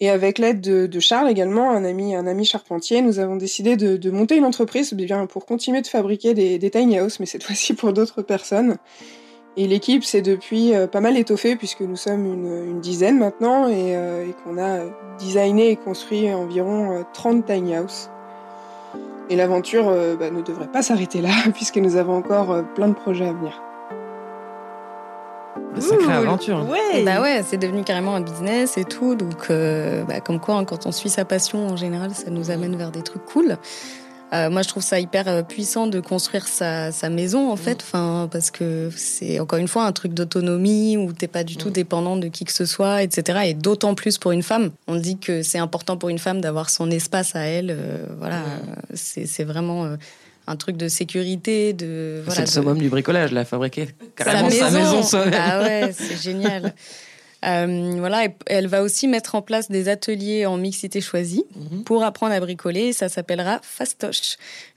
Et avec l'aide de, Charles également, un ami, un ami charpentier, nous avons décidé de, monter une entreprise eh pour continuer de fabriquer des, tiny houses, mais cette [LAUGHS] fois-ci pour d'autres personnes. Et l'équipe s'est depuis euh, pas mal étoffée puisque nous sommes une, dizaine maintenant et, euh, et qu'on a designé et construit environ 30 tiny houses. Et l'aventure bah, ne devrait pas s'arrêter là [LAUGHS] puisque nous avons encore plein de projets à venir. Sacrée aventure. Ouais. Bah ouais, c'est devenu carrément un business et tout. Donc, euh, bah, comme quoi, hein, quand on suit sa passion, en général, ça nous amène vers des trucs cool. Euh, moi, je trouve ça hyper euh, puissant de construire sa, sa maison, en mm. fait, enfin, parce que c'est encore une fois un truc d'autonomie où t'es pas du tout mm. dépendant de qui que ce soit, etc. Et d'autant plus pour une femme. On dit que c'est important pour une femme d'avoir son espace à elle. voilà, mm. c'est vraiment un truc de sécurité, de. c'est le summum du bricolage, la fabriquer carrément sa maison. Ah ouais, c'est génial. [LAUGHS] Euh, voilà, elle va aussi mettre en place des ateliers en mixité choisie mhm. pour apprendre à bricoler. Ça s'appellera Fastoche.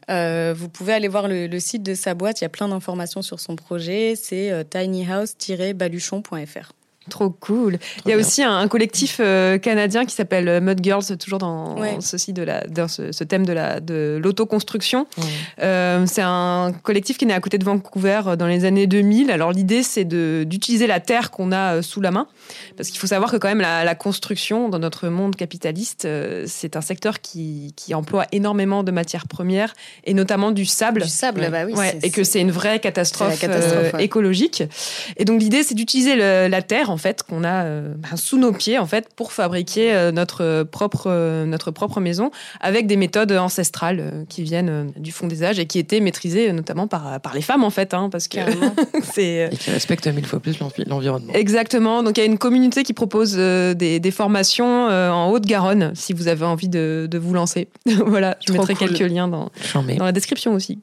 Euh, vous pouvez aller voir le, site de sa boîte. Il y a plein d'informations sur son projet. C'est euh, tinyhouse-baluchon.fr. Trop cool. il y a aussi un, collectif euh, canadien qui s'appelle euh, Mud Girls, toujours dans, ceci de la, dans ce, thème de la de l'autoconstruction. Euh, c'est un collectif qui est né à côté de Vancouver dans les années 2000. Alors l'idée c'est d'utiliser la terre qu'on a sous la main, parce qu'il faut savoir que quand même la, construction dans notre monde capitaliste, c'est un secteur qui, qui, emploie énormément de matières premières et notamment du sable. Du sable, bah oui. et que c'est une vraie catastrophe, écologique. Et donc l'idée c'est d'utiliser la terre en fait qu'on a euh, ben, sous nos pieds en fait pour fabriquer euh, notre propre euh, notre propre maison avec des méthodes ancestrales qui viennent du fond des âges et qui étaient maîtrisées notamment par par les femmes en fait hein, parce que [LAUGHS] c'est et qui respectent mille fois plus l'environnement. Exactement. Donc il y a une communauté qui propose des, des, formations en Haute-Garonne si vous avez envie de, de vous lancer. [LAUGHS] voilà, je mettrai quelques liens dans, dans la description aussi.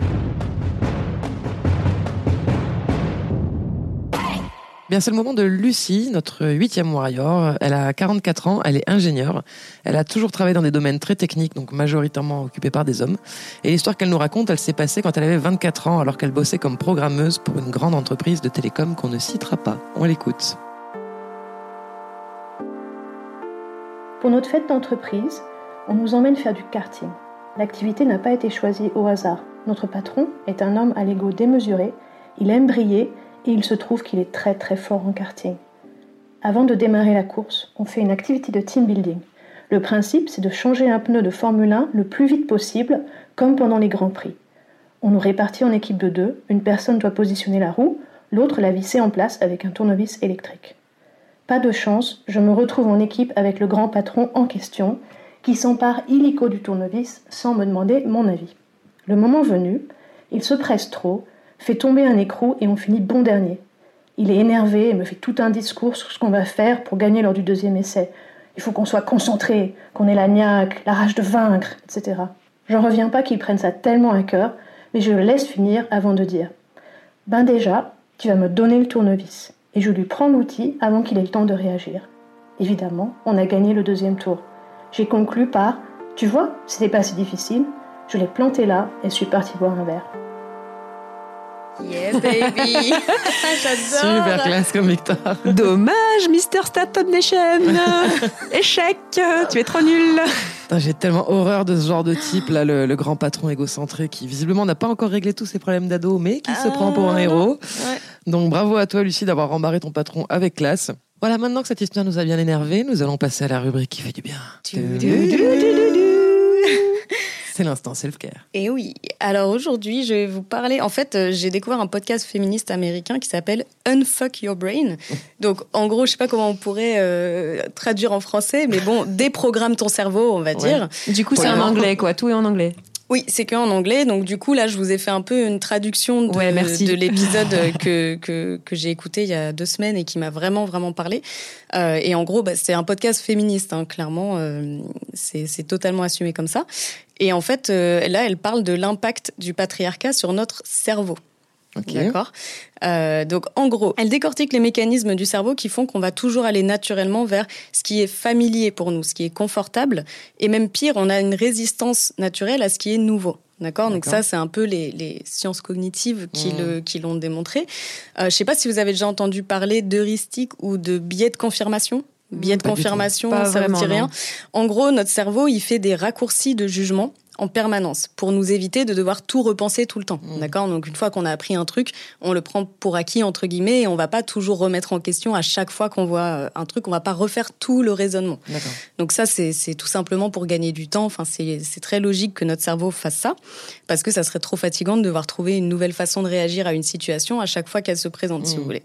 Bien, c'est le moment de Lucie, notre huitième warrior. Elle a 44 ans, elle est ingénieure. Elle a toujours travaillé dans des domaines très techniques, donc majoritairement occupés par des hommes. Et l'histoire qu'elle nous raconte, elle s'est passée quand elle avait 24 ans, alors qu'elle bossait comme programmeuse pour une grande entreprise de télécom qu'on ne citera pas. On l'écoute. Pour notre fête d'entreprise, on nous emmène faire du karting. L'activité n'a pas été choisie au hasard. Notre patron est un homme à l'ego démesuré. Il aime briller et il se trouve qu'il est très très fort en karting. Avant de démarrer la course, on fait une activité de team building. Le principe, c'est de changer un pneu de Formule 1 le plus vite possible, comme pendant les Grands Prix. On nous répartit en équipe de deux, une personne doit positionner la roue, l'autre la visser en place avec un tournevis électrique. Pas de chance, je me retrouve en équipe avec le grand patron en question, qui s'empare illico du tournevis sans me demander mon avis. Le moment venu, il se presse trop, fait tomber un écrou et on finit bon dernier. Il est énervé et me fait tout un discours sur ce qu'on va faire pour gagner lors du deuxième essai. Il faut qu'on soit concentré, qu'on ait la niaque, la rage de vaincre, etc. J'en reviens pas qu'il prenne ça tellement à cœur, mais je le laisse finir avant de dire Ben déjà, tu vas me donner le tournevis. Et je lui prends l'outil avant qu'il ait le temps de réagir. Évidemment, on a gagné le deuxième tour. J'ai conclu par Tu vois, c'était pas si difficile. Je l'ai planté là et suis parti boire un verre. Yeah, baby! [LAUGHS] J'adore! Super classe comme victoire. Dommage, Mister Staton Nation [LAUGHS] Échec Tu es trop nul J'ai tellement horreur de ce genre de type, là, le, le grand patron égocentré qui visiblement n'a pas encore réglé tous ses problèmes d'ado, mais qui se prend pour un héros. Donc bravo à toi, Lucie, d'avoir rembarré ton patron avec classe. Voilà, maintenant que cette histoire nous a bien énervé, nous allons passer à la rubrique qui fait du bien. C'est l'instant self-care. Et oui. Alors aujourd'hui, je vais vous parler. En fait, euh, j'ai découvert un podcast féministe américain qui s'appelle Unfuck Your Brain. [LAUGHS] Donc, en gros, je sais pas comment on pourrait euh, traduire en français, mais bon, [LAUGHS] déprogramme ton cerveau, on va dire. Du coup, c'est en anglais, quoi. Tout est en anglais. Oui, c'est que en anglais. Donc du coup, là, je vous ai fait un peu une traduction de, Ouais, de l'épisode [LAUGHS] que, que, que j'ai écouté il y a deux semaines et qui m'a vraiment, vraiment parlé. Euh, et en gros, bah, c'est un podcast féministe, hein, clairement. euh, c'est totalement assumé comme ça. Et en fait, euh, là, elle parle de l'impact du patriarcat sur notre cerveau. D'accord. Euh, donc, en gros, elle décortique les mécanismes du cerveau qui font qu'on va toujours aller naturellement vers ce qui est familier pour nous, ce qui est confortable. Et même pire, on a une résistance naturelle à ce qui est nouveau. D'accord Donc, ça, c'est un peu les, les sciences cognitives qui le- qui l'ont démontré. Euh, je sais pas si vous avez déjà entendu parler d'heuristique ou de biais de confirmation. Biais de Pas confirmation, ça ne dit rien. non. En gros, notre cerveau, il fait des raccourcis de jugement en permanence pour nous éviter de devoir tout repenser tout le temps. D'accord? Donc une fois qu'on a appris un truc, on le prend pour acquis entre guillemets et on va pas toujours remettre en question à chaque fois qu'on voit euh, un truc, on va pas refaire tout le raisonnement. D'accord. Donc ça c'est tout simplement pour gagner du temps, enfin c'est très logique que notre cerveau fasse ça parce que ça serait trop fatigant de devoir trouver une nouvelle façon de réagir à une situation à chaque fois qu'elle se présente si Mhm. vous voulez.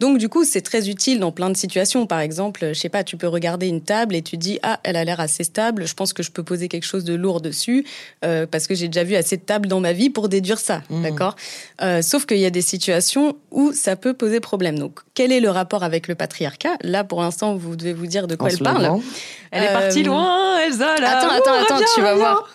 Donc du coup, c'est très utile dans plein de situations. Par exemple, je sais pas, tu peux regarder une table et tu dis ah, elle a l'air assez stable. Je pense que je peux poser quelque chose de lourd dessus euh, parce que j'ai déjà vu assez de tables dans ma vie pour déduire ça, d'accord? Euh, Sauf qu'il y a des situations où ça peut poser problème. Donc, quel est le rapport avec le patriarcat? Là, pour l'instant, vous devez vous dire de quoi En elle parle. Elle est partie loin, Elsa, là. Attends, Ouh, attends, attends, reviens, tu vas reviens. voir.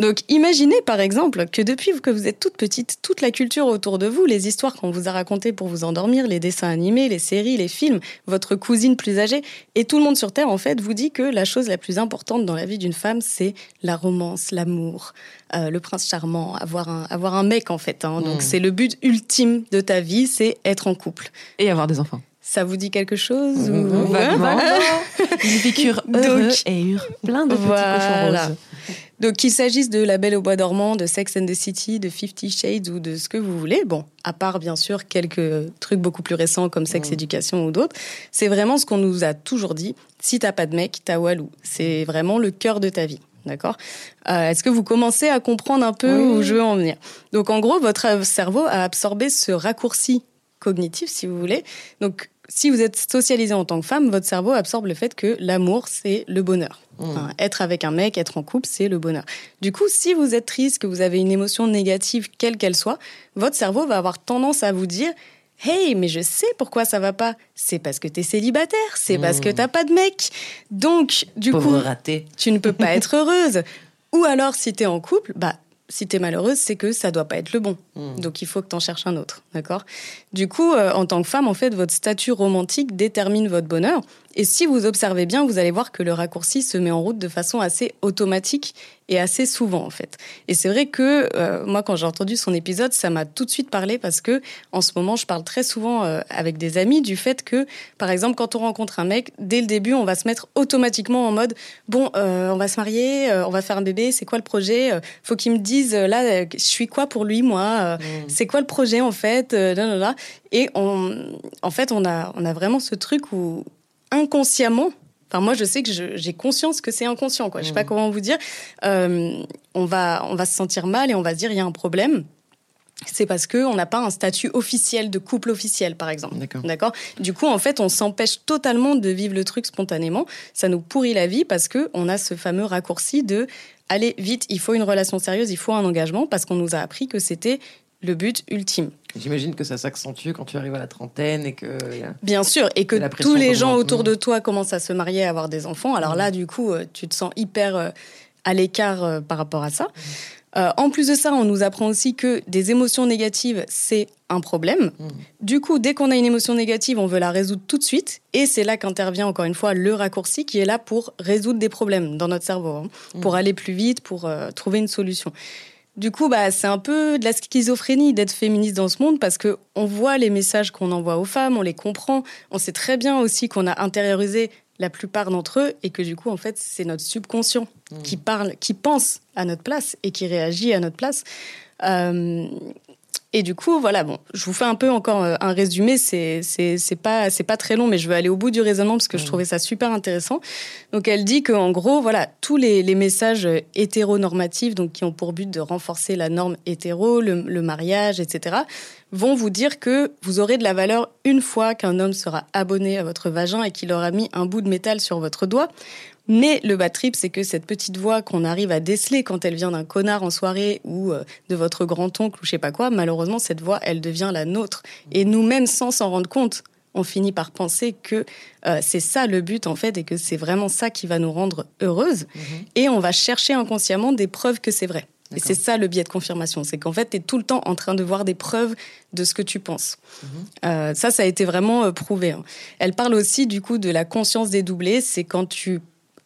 Donc, imaginez par exemple que depuis que vous êtes toute petite, toute la culture autour de vous, les histoires qu'on vous a racontées pour vous endormir, les dessins animés, les séries, les films, votre cousine plus âgée, et tout le monde sur Terre, en fait, vous dit que la chose la plus importante dans la vie d'une femme, c'est la romance, l'amour, euh, le prince charmant, avoir un, avoir un mec, en fait. hein. Donc, Mm. c'est le but ultime de ta vie, c'est être en couple. Et avoir des enfants. Ça vous dit quelque chose Mhm, ou... vaguement. Une vécure [LAUGHS] heureux Donc- et plein de petits cochons roses. Donc qu'il s'agisse de La Belle au Bois dormant, de Sex and the City, de Fifty Shades ou de ce que vous voulez, bon, à part bien sûr quelques trucs beaucoup plus récents comme Sex Education ou d'autres, c'est vraiment ce qu'on nous a toujours dit. Si t'as pas de mec, t'as Walou. C'est vraiment le cœur de ta vie. D'accord? Euh, Est-ce que vous commencez à comprendre un peu Oui. où je veux en venir? Donc en gros, votre cerveau a absorbé ce raccourci cognitif, si vous voulez. Donc si vous êtes socialisé en tant que femme, votre cerveau absorbe le fait que l'amour, c'est le bonheur. Enfin, être avec un mec, être en couple, c'est le bonheur. Du coup, si vous êtes triste, que vous avez une émotion négative, quelle qu'elle soit, votre cerveau va avoir tendance à vous dire Hey, mais je sais pourquoi ça va pas. C'est parce que t'es célibataire, c'est parce que t'as pas de mec. Donc, du Pauvre coup, raté. tu ne peux pas [LAUGHS] être heureuse. Ou alors, si t'es en couple, bah, si t'es malheureuse, c'est que ça doit pas être le bon. Donc, il faut que t'en cherches un autre, d'accord? Du coup, euh, en tant que femme, en fait, votre statut romantique détermine votre bonheur. Et si vous observez bien, vous allez voir que le raccourci se met en route de façon assez automatique et assez souvent, en fait. Et c'est vrai que euh, moi, quand j'ai entendu son épisode, ça m'a tout de suite parlé parce que en ce moment, je parle très souvent euh, avec des amis du fait que, par exemple, quand on rencontre un mec, dès le début, on va se mettre automatiquement en mode bon, euh, on va se marier, on va faire un bébé, c'est quoi le projet Faut qu'il me dise là, je suis quoi pour lui, moi Euh, C'est quoi le projet en fait là, là, là. Et on, en fait, on a, on a vraiment ce truc où inconsciemment, enfin moi je sais que j'ai conscience que c'est inconscient, quoi. Je sais pas comment vous dire. Euh, on va, on va se sentir mal et on va se dire il y a un problème. C'est parce que on n'a pas un statut officiel de couple officiel, par exemple. D'accord? Du coup, en fait, on s'empêche totalement de vivre le truc spontanément. Ça nous pourrit la vie parce que on a ce fameux raccourci de allez vite, il faut une relation sérieuse, il faut un engagement parce qu'on nous a appris que c'était le but ultime. J'imagine que ça s'accentue quand tu arrives à la trentaine et que. Bien sûr, et que tous les gens autour de toi commencent à se marier, à avoir des enfants. Alors là, du coup, euh, tu te sens hyper euh, à l'écart euh, par rapport à ça. Euh, en plus de ça, on nous apprend aussi que des émotions négatives, c'est un problème. Du coup, dès qu'on a une émotion négative, on veut la résoudre tout de suite. Et c'est là qu'intervient encore une fois le raccourci qui est là pour résoudre des problèmes dans notre cerveau, hein, pour aller plus vite, pour euh, trouver une solution. Du coup, bah, c'est un peu de la schizophrénie d'être féministe dans ce monde parce que on voit les messages qu'on envoie aux femmes, on les comprend, on sait très bien aussi qu'on a intériorisé la plupart d'entre eux et que du coup, en fait, c'est notre subconscient qui parle, qui pense à notre place et qui réagit à notre place. Euh, et du coup, voilà, bon, je vous fais un peu encore euh, un résumé. C'est c'est c'est pas c'est pas très long, mais je veux aller au bout du raisonnement parce que je trouvais ça super intéressant. Donc, elle dit que en gros, voilà, tous les, les messages euh, hétéronormatifs, donc qui ont pour but de renforcer la norme hétéro, le, le mariage, etc., vont vous dire que vous aurez de la valeur une fois qu'un homme sera abonné à votre vagin et qu'il aura mis un bout de métal sur votre doigt. Mais le bad trip, c'est que cette petite voix qu'on arrive à déceler quand elle vient d'un connard en soirée ou euh, de votre grand-oncle ou je sais pas quoi, malheureusement, cette voix, elle devient la nôtre. Et nous-mêmes, sans s'en rendre compte, on finit par penser que euh, c'est ça le but, en fait, et que c'est vraiment ça qui va nous rendre heureuses. Et on va chercher inconsciemment des preuves que c'est vrai. Et c'est ça le biais de confirmation, c'est qu'en fait, tu es tout le temps en train de voir des preuves de ce que tu penses. Euh, ça, ça a été vraiment euh, prouvé. hein. Elle parle aussi du coup de la conscience dédoublée, c'est quand tu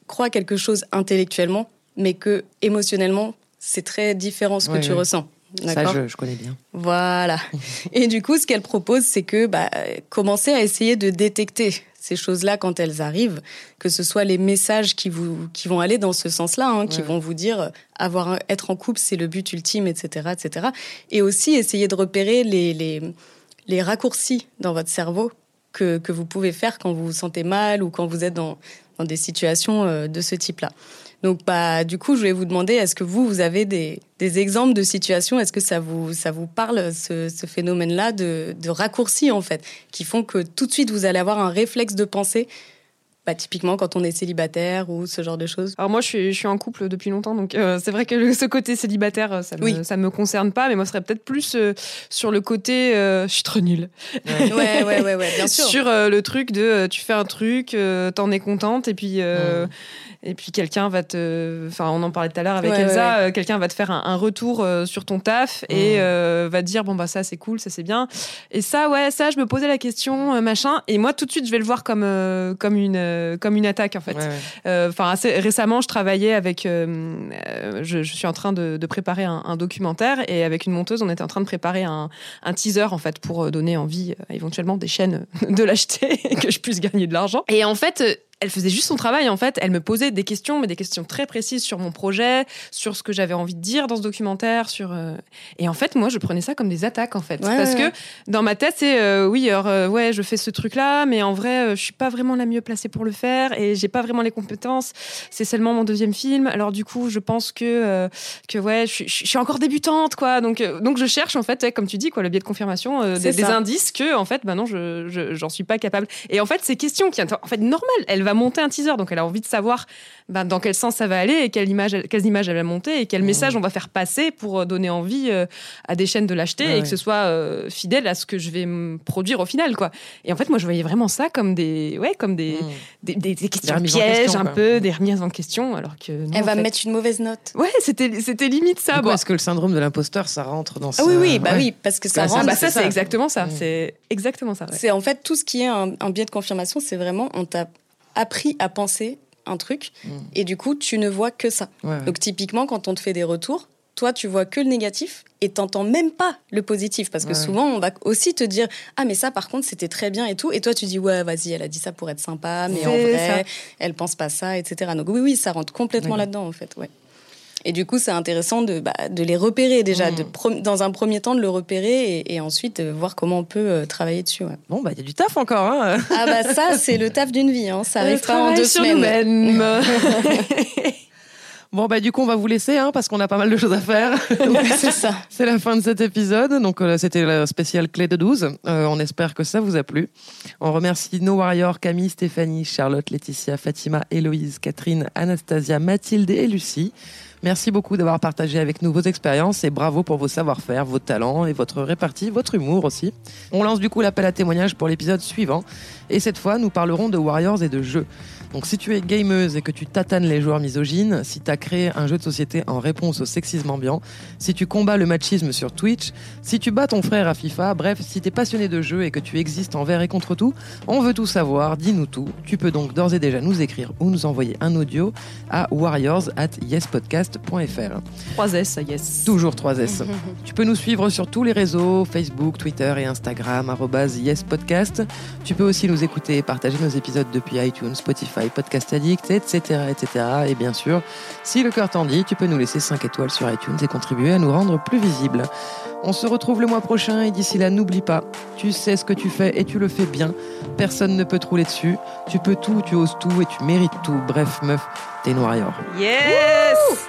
crois quelque chose intellectuellement, mais que émotionnellement, c'est très différent ce que tu ouais. ressens. Ça, je, je connais bien. voilà. [LAUGHS] Et du coup, ce qu'elle propose, c'est que bah, commencez à essayer de détecter ces choses-là quand elles arrivent, que ce soit les messages qui vous qui vont aller dans ce sens-là, hein, qui Ouais. vont vous dire euh, avoir être en couple, c'est le but ultime, etc., etc. Et aussi essayer de repérer les les, les raccourcis dans votre cerveau que, que vous pouvez faire quand vous vous sentez mal ou quand vous êtes dans, dans des situations euh, de ce type-là. Donc, bah, du coup, je voulais vous demander, est-ce que vous, vous avez des, des exemples de situations? Est-ce que ça vous, ça vous parle, ce, ce phénomène-là de, de raccourcis, en fait, qui font que tout de suite, vous allez avoir un réflexe de pensée bah, typiquement quand on est célibataire ou ce genre de choses. Alors moi, je suis, je suis en couple depuis longtemps, donc euh, c'est vrai que le- ce côté célibataire, euh, ça me, Oui. ça me concerne pas, mais moi, ce serait peut-être plus euh, sur le côté, euh, je suis trop nulle. Ouais, ouais, ouais, ouais, bien sûr. Sur le truc de, tu fais un truc, t'en es contente, et puis. Et puis quelqu'un va te, enfin on en parlait tout à l'heure avec Ouais, Elsa, ouais, quelqu'un va te faire un, un retour euh, sur ton taf et euh, va te dire bon bah ça c'est cool, ça c'est bien. Et ça ouais ça je me posais la question euh, machin et moi tout de suite je vais le voir comme comme une euh, comme une attaque en fait. Ouais, ouais. Euh, Enfin, assez récemment, je travaillais avec. euh, je, je suis en train de, de préparer un, un documentaire et avec une monteuse, on était en train de préparer un, un teaser en fait pour donner envie euh, éventuellement des chaînes [LAUGHS] de l'acheter et que je puisse gagner de l'argent. Et en fait. Elle faisait juste son travail en fait. Elle me posait des questions, mais des questions très précises sur mon projet, sur ce que j'avais envie de dire dans ce documentaire, sur. euh, Et en fait, moi, je prenais ça comme des attaques en fait, Ouais, parce ouais, que dans ma tête, c'est euh, oui, alors euh, ouais, je fais ce truc-là, mais en vrai, euh, je suis pas vraiment la mieux placée pour le faire et j'ai pas vraiment les compétences. C'est seulement mon deuxième film, alors du coup, je pense que que ouais, je, suis- je suis encore débutante, quoi. Donc donc je cherche en fait, ouais, comme tu dis, quoi, le biais de confirmation, des, indices que en fait, bah non, je je- j'en suis pas capable. Et en fait, ces questions qui en fait normal, elle va monter un teaser, donc elle a envie de savoir ben, dans quel sens ça va aller et quelle image, quelles images elle va monter et quel message on va faire passer pour euh, donner envie euh, à des chaînes de l'acheter Ouais, et ouais. que ce soit euh, fidèle à ce que je vais produire au final, quoi. Et en fait, moi, je voyais vraiment ça comme des, ouais, comme des, des, des- des questions pièges, question, un quoi. peu, des remises en question, alors que non, Elle va fait- mettre une mauvaise note. Ouais, c'était, c'était limite ça. Bon. Est-ce que le syndrome de l'imposteur, ça rentre dans ça Ah oui, oui, bah oui, parce que ça Bah, Ah bah ça, c'est ça. exactement ça. C'est exactement ça. ouais. C'est en fait tout ce qui est un, un biais de confirmation, c'est vraiment on t'a appris à penser un truc et du coup tu ne vois que ça. Ouais, ouais. Donc typiquement quand on te fait des retours, toi tu vois que le négatif et t'entends même pas le positif parce que Ouais. souvent on va aussi te dire ah mais ça par contre c'était très bien et tout et toi tu dis ouais vas-y elle a dit ça pour être sympa mais en vrai ça. elle pense pas ça etc. Donc oui oui ça rentre complètement là-dedans en fait ouais. Et du coup, c'est intéressant de, bah, de les repérer déjà, de pro- dans un premier temps de le repérer et, et ensuite euh, voir comment on peut euh, travailler dessus. ouais. Bon, bah, il y a du taf encore. Hein Ah bah ça, c'est le taf d'une vie, hein. ça Le arrive pas en deux semaines. [LAUGHS] [LAUGHS] Bon, bah, du coup, on va vous laisser, hein, parce qu'on a pas mal de choses à faire. [LAUGHS] c'est ça. [LAUGHS] C'est la fin de cet épisode. Donc, euh, c'était la spéciale clé de 12. Euh, on espère que ça vous a plu. On remercie nos warriors Camille, Stéphanie, Charlotte, Laetitia, Fatima, Héloïse, Catherine, Anastasia, Mathilde et Lucie. Merci beaucoup d'avoir partagé avec nous vos expériences et bravo pour vos savoir-faire, vos talents et votre répartie, votre humour aussi. On lance du coup l'appel à témoignages pour l'épisode suivant. Et cette fois, nous parlerons de Warriors et de jeux. Donc si tu es gameuse et que tu tatanes les joueurs misogynes, si tu as créé un jeu de société en réponse au sexisme ambiant, si tu combats le machisme sur Twitch, si tu bats ton frère à FIFA, bref, si tu es passionné de jeux et que tu existes envers et contre tout, on veut tout savoir, dis-nous tout. Tu peux donc d'ores et déjà nous écrire ou nous envoyer un audio à warriors at yespodcast.fr. 3S, yes. Toujours 3S. [LAUGHS] tu peux nous suivre sur tous les réseaux, Facebook, Twitter et Instagram, yespodcast. Tu peux aussi nous écouter et partager nos épisodes depuis iTunes, Spotify, Podcast Addict, etc., etc. Et bien sûr, si le cœur t'en dit, tu peux nous laisser 5 étoiles sur iTunes et contribuer à nous rendre plus visibles. On se retrouve le mois prochain et d'ici là, n'oublie pas, tu sais ce que tu fais et tu le fais bien. Personne ne peut te rouler dessus. Tu peux tout, tu oses tout et tu mérites tout. Bref, meuf, t'es warrior. Yes